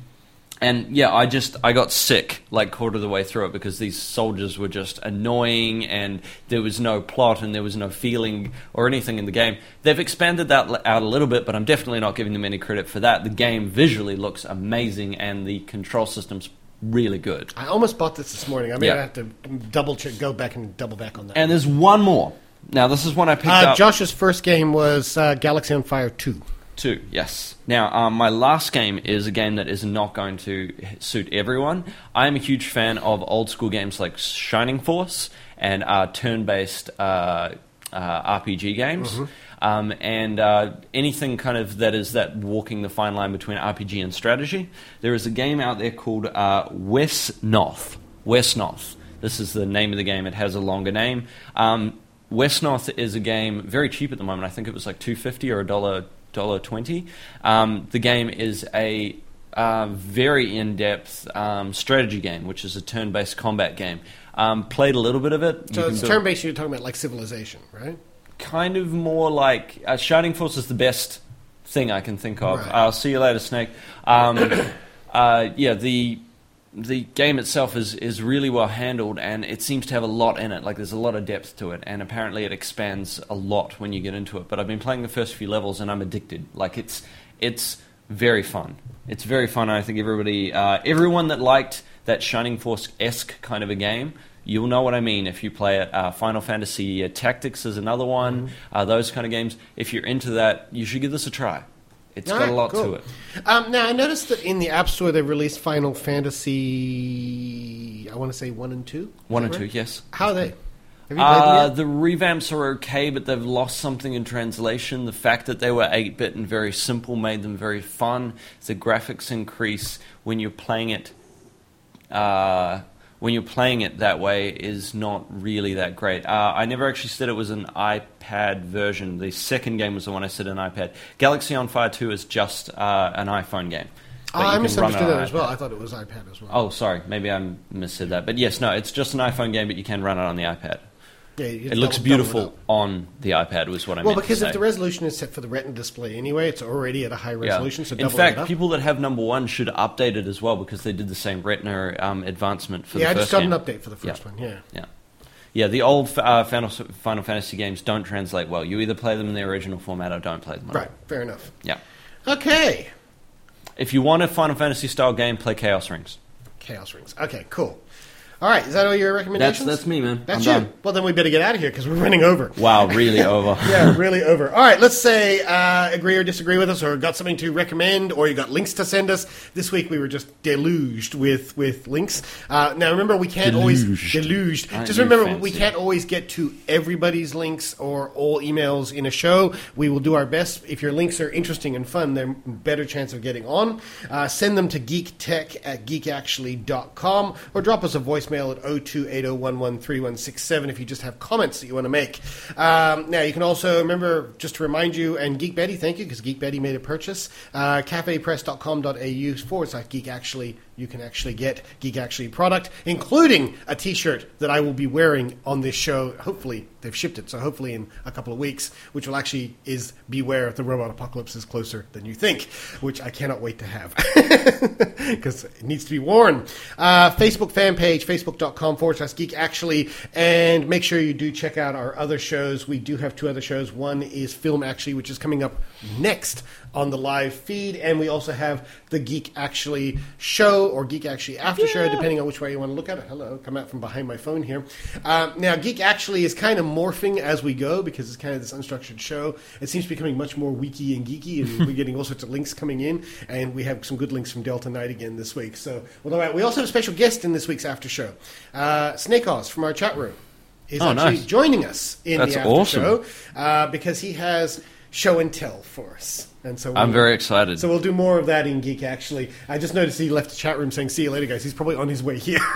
Speaker 2: and yeah, I just I got sick like quarter of the way through it because these soldiers were just annoying and there was no plot and there was no feeling or anything in the game. They've expanded that out a little bit, but I'm definitely not giving them any credit for that. The game visually looks amazing and the control system's really good.
Speaker 1: I almost bought this this morning. I may
Speaker 2: Yeah.
Speaker 1: have to double check, go back and double back on that.
Speaker 2: And there's one more. Now this is one I picked
Speaker 1: uh,
Speaker 2: up.
Speaker 1: Josh's first game was uh, Galaxy on Fire 2.
Speaker 2: Two, yes. Now, um, my last game is a game that is not going to suit everyone. I am a huge fan of old school games like Shining Force and uh, turn based uh, uh, RPG games. Um, and uh, anything kind of that is that walking the fine line between RPG and strategy. There is a game out there called uh, Wesnoth. West North. This is the name of the game. It has a longer name. Um, Wesnoth is a game very cheap at the moment. I think it was like two fifty or a dollar dollar twenty. Um, the game is a uh, very in depth um, strategy game, which is a turn based combat game. Um, played a little bit of it.
Speaker 1: So it's turn based, you're talking about like Civilization, right?
Speaker 2: kind of more like uh, Shining Force is the best thing I can think of.
Speaker 1: Right.
Speaker 2: I'll see you later, Snake. Um, uh, yeah, the the game itself is is really well handled, and it seems to have a lot in it. Like there's a lot of depth to it, and apparently it expands a lot when you get into it. But I've been playing the first few levels, and I'm addicted. Like it's it's very fun. It's very fun. and I think everybody, uh, everyone that liked that Shining Force esque kind of a game, you'll know what I mean if you play it. Uh, Final Fantasy uh, Tactics is another one. Uh, those kind of games. If you're into that, you should give this a try. It's got a lot
Speaker 1: cool.
Speaker 2: to it.
Speaker 1: Um, now, I noticed that in the App Store they've released Final Fantasy, I want to say 1 and 2.
Speaker 2: One and
Speaker 1: that
Speaker 2: two, yes.
Speaker 1: How are they? Have you
Speaker 2: Uh, the revamps are okay, but they've lost something in translation. The fact that they were 8 bit and very simple made them very fun. The graphics increase when you're playing it. Uh, when you're playing it that way is not really that great. Uh, I never actually said it was an iPad version. The second game was the one I said an iPad. Galaxy on Fire 2 is just uh, an iPhone game.
Speaker 1: Oh, I misunderstood that as well. I thought it was iPad as well.
Speaker 2: Oh, sorry. Maybe I missaid that. But yes, no, it's just an iPhone game, but you can run it on the iPad.
Speaker 1: Yeah,
Speaker 2: It looks
Speaker 1: double-
Speaker 2: beautiful
Speaker 1: it
Speaker 2: on the iPad, was what I
Speaker 1: Well,
Speaker 2: meant
Speaker 1: Well,
Speaker 2: because
Speaker 1: if the resolution is set for the Retina display anyway, it's already at a high
Speaker 2: Yeah.
Speaker 1: resolution. So
Speaker 2: In fact, people that have number one should update it as well because they did the same Retina um, advancement for
Speaker 1: yeah,
Speaker 2: the
Speaker 1: I
Speaker 2: first
Speaker 1: just got an update for the first
Speaker 2: Yeah.
Speaker 1: one. Yeah.
Speaker 2: Yeah, yeah. The old uh, Final, Final Fantasy games don't translate well. You either play them in the original format or don't play them. at all.
Speaker 1: Right. Fair enough.
Speaker 2: Yeah.
Speaker 1: Okay.
Speaker 2: If you want a Final Fantasy style game, play Chaos Rings.
Speaker 1: Chaos rings. Okay. Cool. All right. Is that all your recommendations?
Speaker 2: That's- that's me, man.
Speaker 1: That's
Speaker 2: I'm
Speaker 1: you.
Speaker 2: done.
Speaker 1: Well, then we better get out of here because we're running over.
Speaker 2: Wow, really over.
Speaker 1: yeah, really over. All right, let's say uh, agree or disagree with us, or got something to recommend, or you got links to send us. This week we were just deluged with with links. Uh, now remember, we can't always
Speaker 2: Deluged.
Speaker 1: deluged.
Speaker 2: Aren't
Speaker 1: Just remember, we can't always get to everybody's links or all emails in a show. We will do our best. If your links are interesting and fun, they're better chance of getting on. Uh, send them to geektech at geekactually.com or drop us a voicemail at 0280113167 if you just have comments that you want to make. Um, now, you can also remember, just to remind you, and Geek Betty, thank you, because Geek Betty made a purchase, uh, cafepress.com.au forward slash geek actually you can actually get Geek Actually product, including a T-shirt that I will be wearing on this show. Hopefully, they've shipped it, so hopefully in a couple of weeks, which will actually is beware the robot apocalypse is closer than you think, which I cannot wait to have because it needs to be worn. Uh, Facebook fan page, facebook.com forward slash geek actually, and make sure you do check out our other shows. We do have two other shows. One is Film Actually, which is coming up next on the live feed, and we also have the Geek Actually show or Geek Actually after show, depending on which way you want to look at it. Hello, come out from behind my phone here. Um, now, Geek Actually is kind of morphing as we go because it's kind of this unstructured show. It seems to be becoming much more wiki and geeky, and we're getting all sorts of links coming in, and we have some good links from Delta Knight again this week. So, although we also have a special guest in this week's after show, uh, Snake Oz from our chat room is
Speaker 2: Oh,
Speaker 1: actually
Speaker 2: nice.
Speaker 1: joining us in
Speaker 2: That's
Speaker 1: the after
Speaker 2: awesome.
Speaker 1: show uh, because he has show and tell for us. And so
Speaker 2: I'm very excited.
Speaker 1: So we'll do more of that in Geek. Actually, I just noticed he left the chat room saying "See you later, guys." He's probably on his way here.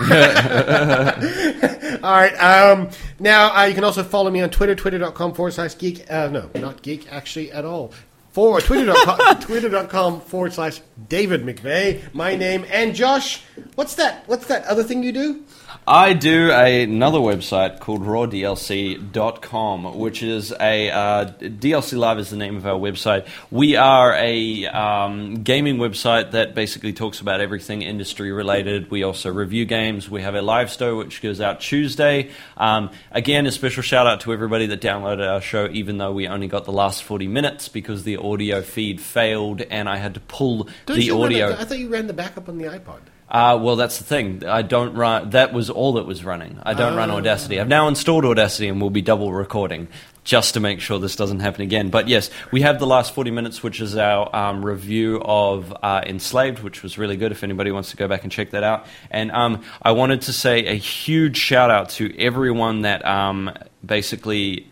Speaker 1: All right. Um, now uh, you can also follow me on Twitter, twitter.com forward slash geek. Uh, no, not geek actually at all. For twitter.com, twitter.com forward slash David McVeigh, my name, and Josh. What's that? What's that other thing you do?
Speaker 2: I do a, another website called rawdlc.com, which is a uh, DLC Live is the name of our website. We are a um, gaming website that basically talks about everything industry related. We also review games. We have a live show which goes out Tuesday. Um, again, a special shout out to everybody that downloaded our show, even though we only got the last 40 minutes because the audio feed failed and I had to pull
Speaker 1: Don't
Speaker 2: the audio.
Speaker 1: I thought you ran the backup on the iPod.
Speaker 2: Uh, well, that's the thing. I don't run. That was all that was running. I don't run Audacity. I've now installed Audacity and we'll be double recording just to make sure this doesn't happen again. But yes, we have the last 40 minutes, which is our um, review of uh, Enslaved, which was really good if anybody wants to go back and check that out. And um, I wanted to say a huge shout out to everyone that um, basically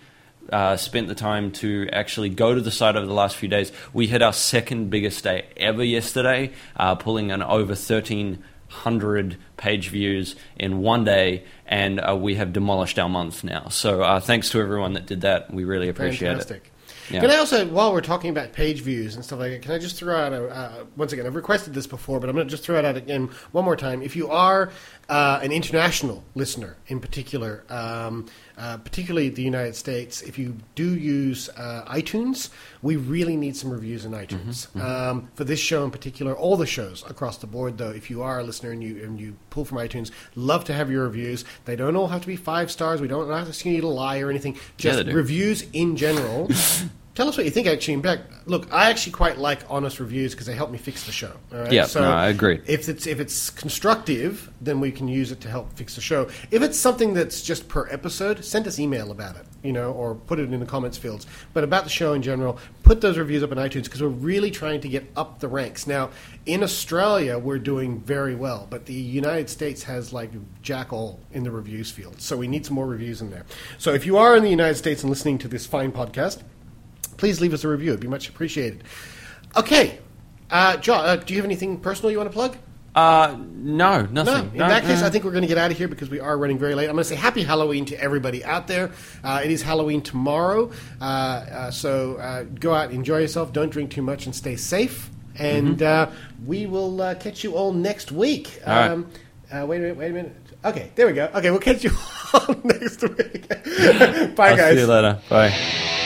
Speaker 2: uh, spent the time to actually go to the site over the last few days. We hit our second biggest day ever yesterday, uh, pulling an over 1,300 page views in one day, and uh, we have demolished our month now. So uh, thanks to everyone that did that. We really appreciate
Speaker 1: Fantastic.
Speaker 2: it. Yeah.
Speaker 1: Can I also, while we're talking about page views and stuff like that, can I just throw out a, uh, once again, I've requested this before, but I'm going to just throw it out again one more time. If you are uh, an international listener in particular, um, uh, particularly the United States, if you do use uh, iTunes, we really need some reviews in iTunes. Um, for this show in particular, all the shows across the board, though, if you are a listener and you, and you pull from iTunes, love to have your reviews. They don't all have to be five stars. We don't ask you to lie or anything. Just
Speaker 2: do.
Speaker 1: reviews in general. Tell us what you think. Actually, in fact, look, I actually quite like honest reviews because they help me fix the show. All right?
Speaker 2: Yeah, no, I agree.
Speaker 1: If it's if it's constructive, then we can use it to help fix the show. If it's something that's just per episode, send us email about it, you know, or put it in the comments fields. But about the show in general, put those reviews up on iTunes because we're really trying to get up the ranks. Now, in Australia, we're doing very well, but the United States has like jack all in the reviews field, so we need some more reviews in there. So if you are in the United States and listening to this fine podcast please leave us a review. It'd be much appreciated. Okay. Uh, John, uh, do you have anything personal you want to plug?
Speaker 2: Uh, no,
Speaker 1: No.
Speaker 2: nothing.
Speaker 1: In
Speaker 2: No,
Speaker 1: that case,
Speaker 2: no.
Speaker 1: I think we're going to get out of here because we are running very late. I'm going to say Happy Halloween to everybody out there. Uh, it is Halloween tomorrow, uh, uh, so uh, go out, enjoy yourself, don't drink too much, and stay safe. And uh, we will catch you all next week.
Speaker 2: Mm-hmm. All right.
Speaker 1: Um, uh, wait a minute, wait a minute. Okay, there we go. Okay, we'll catch you all next week. Bye,
Speaker 2: I'll
Speaker 1: guys.
Speaker 2: see you later. Bye.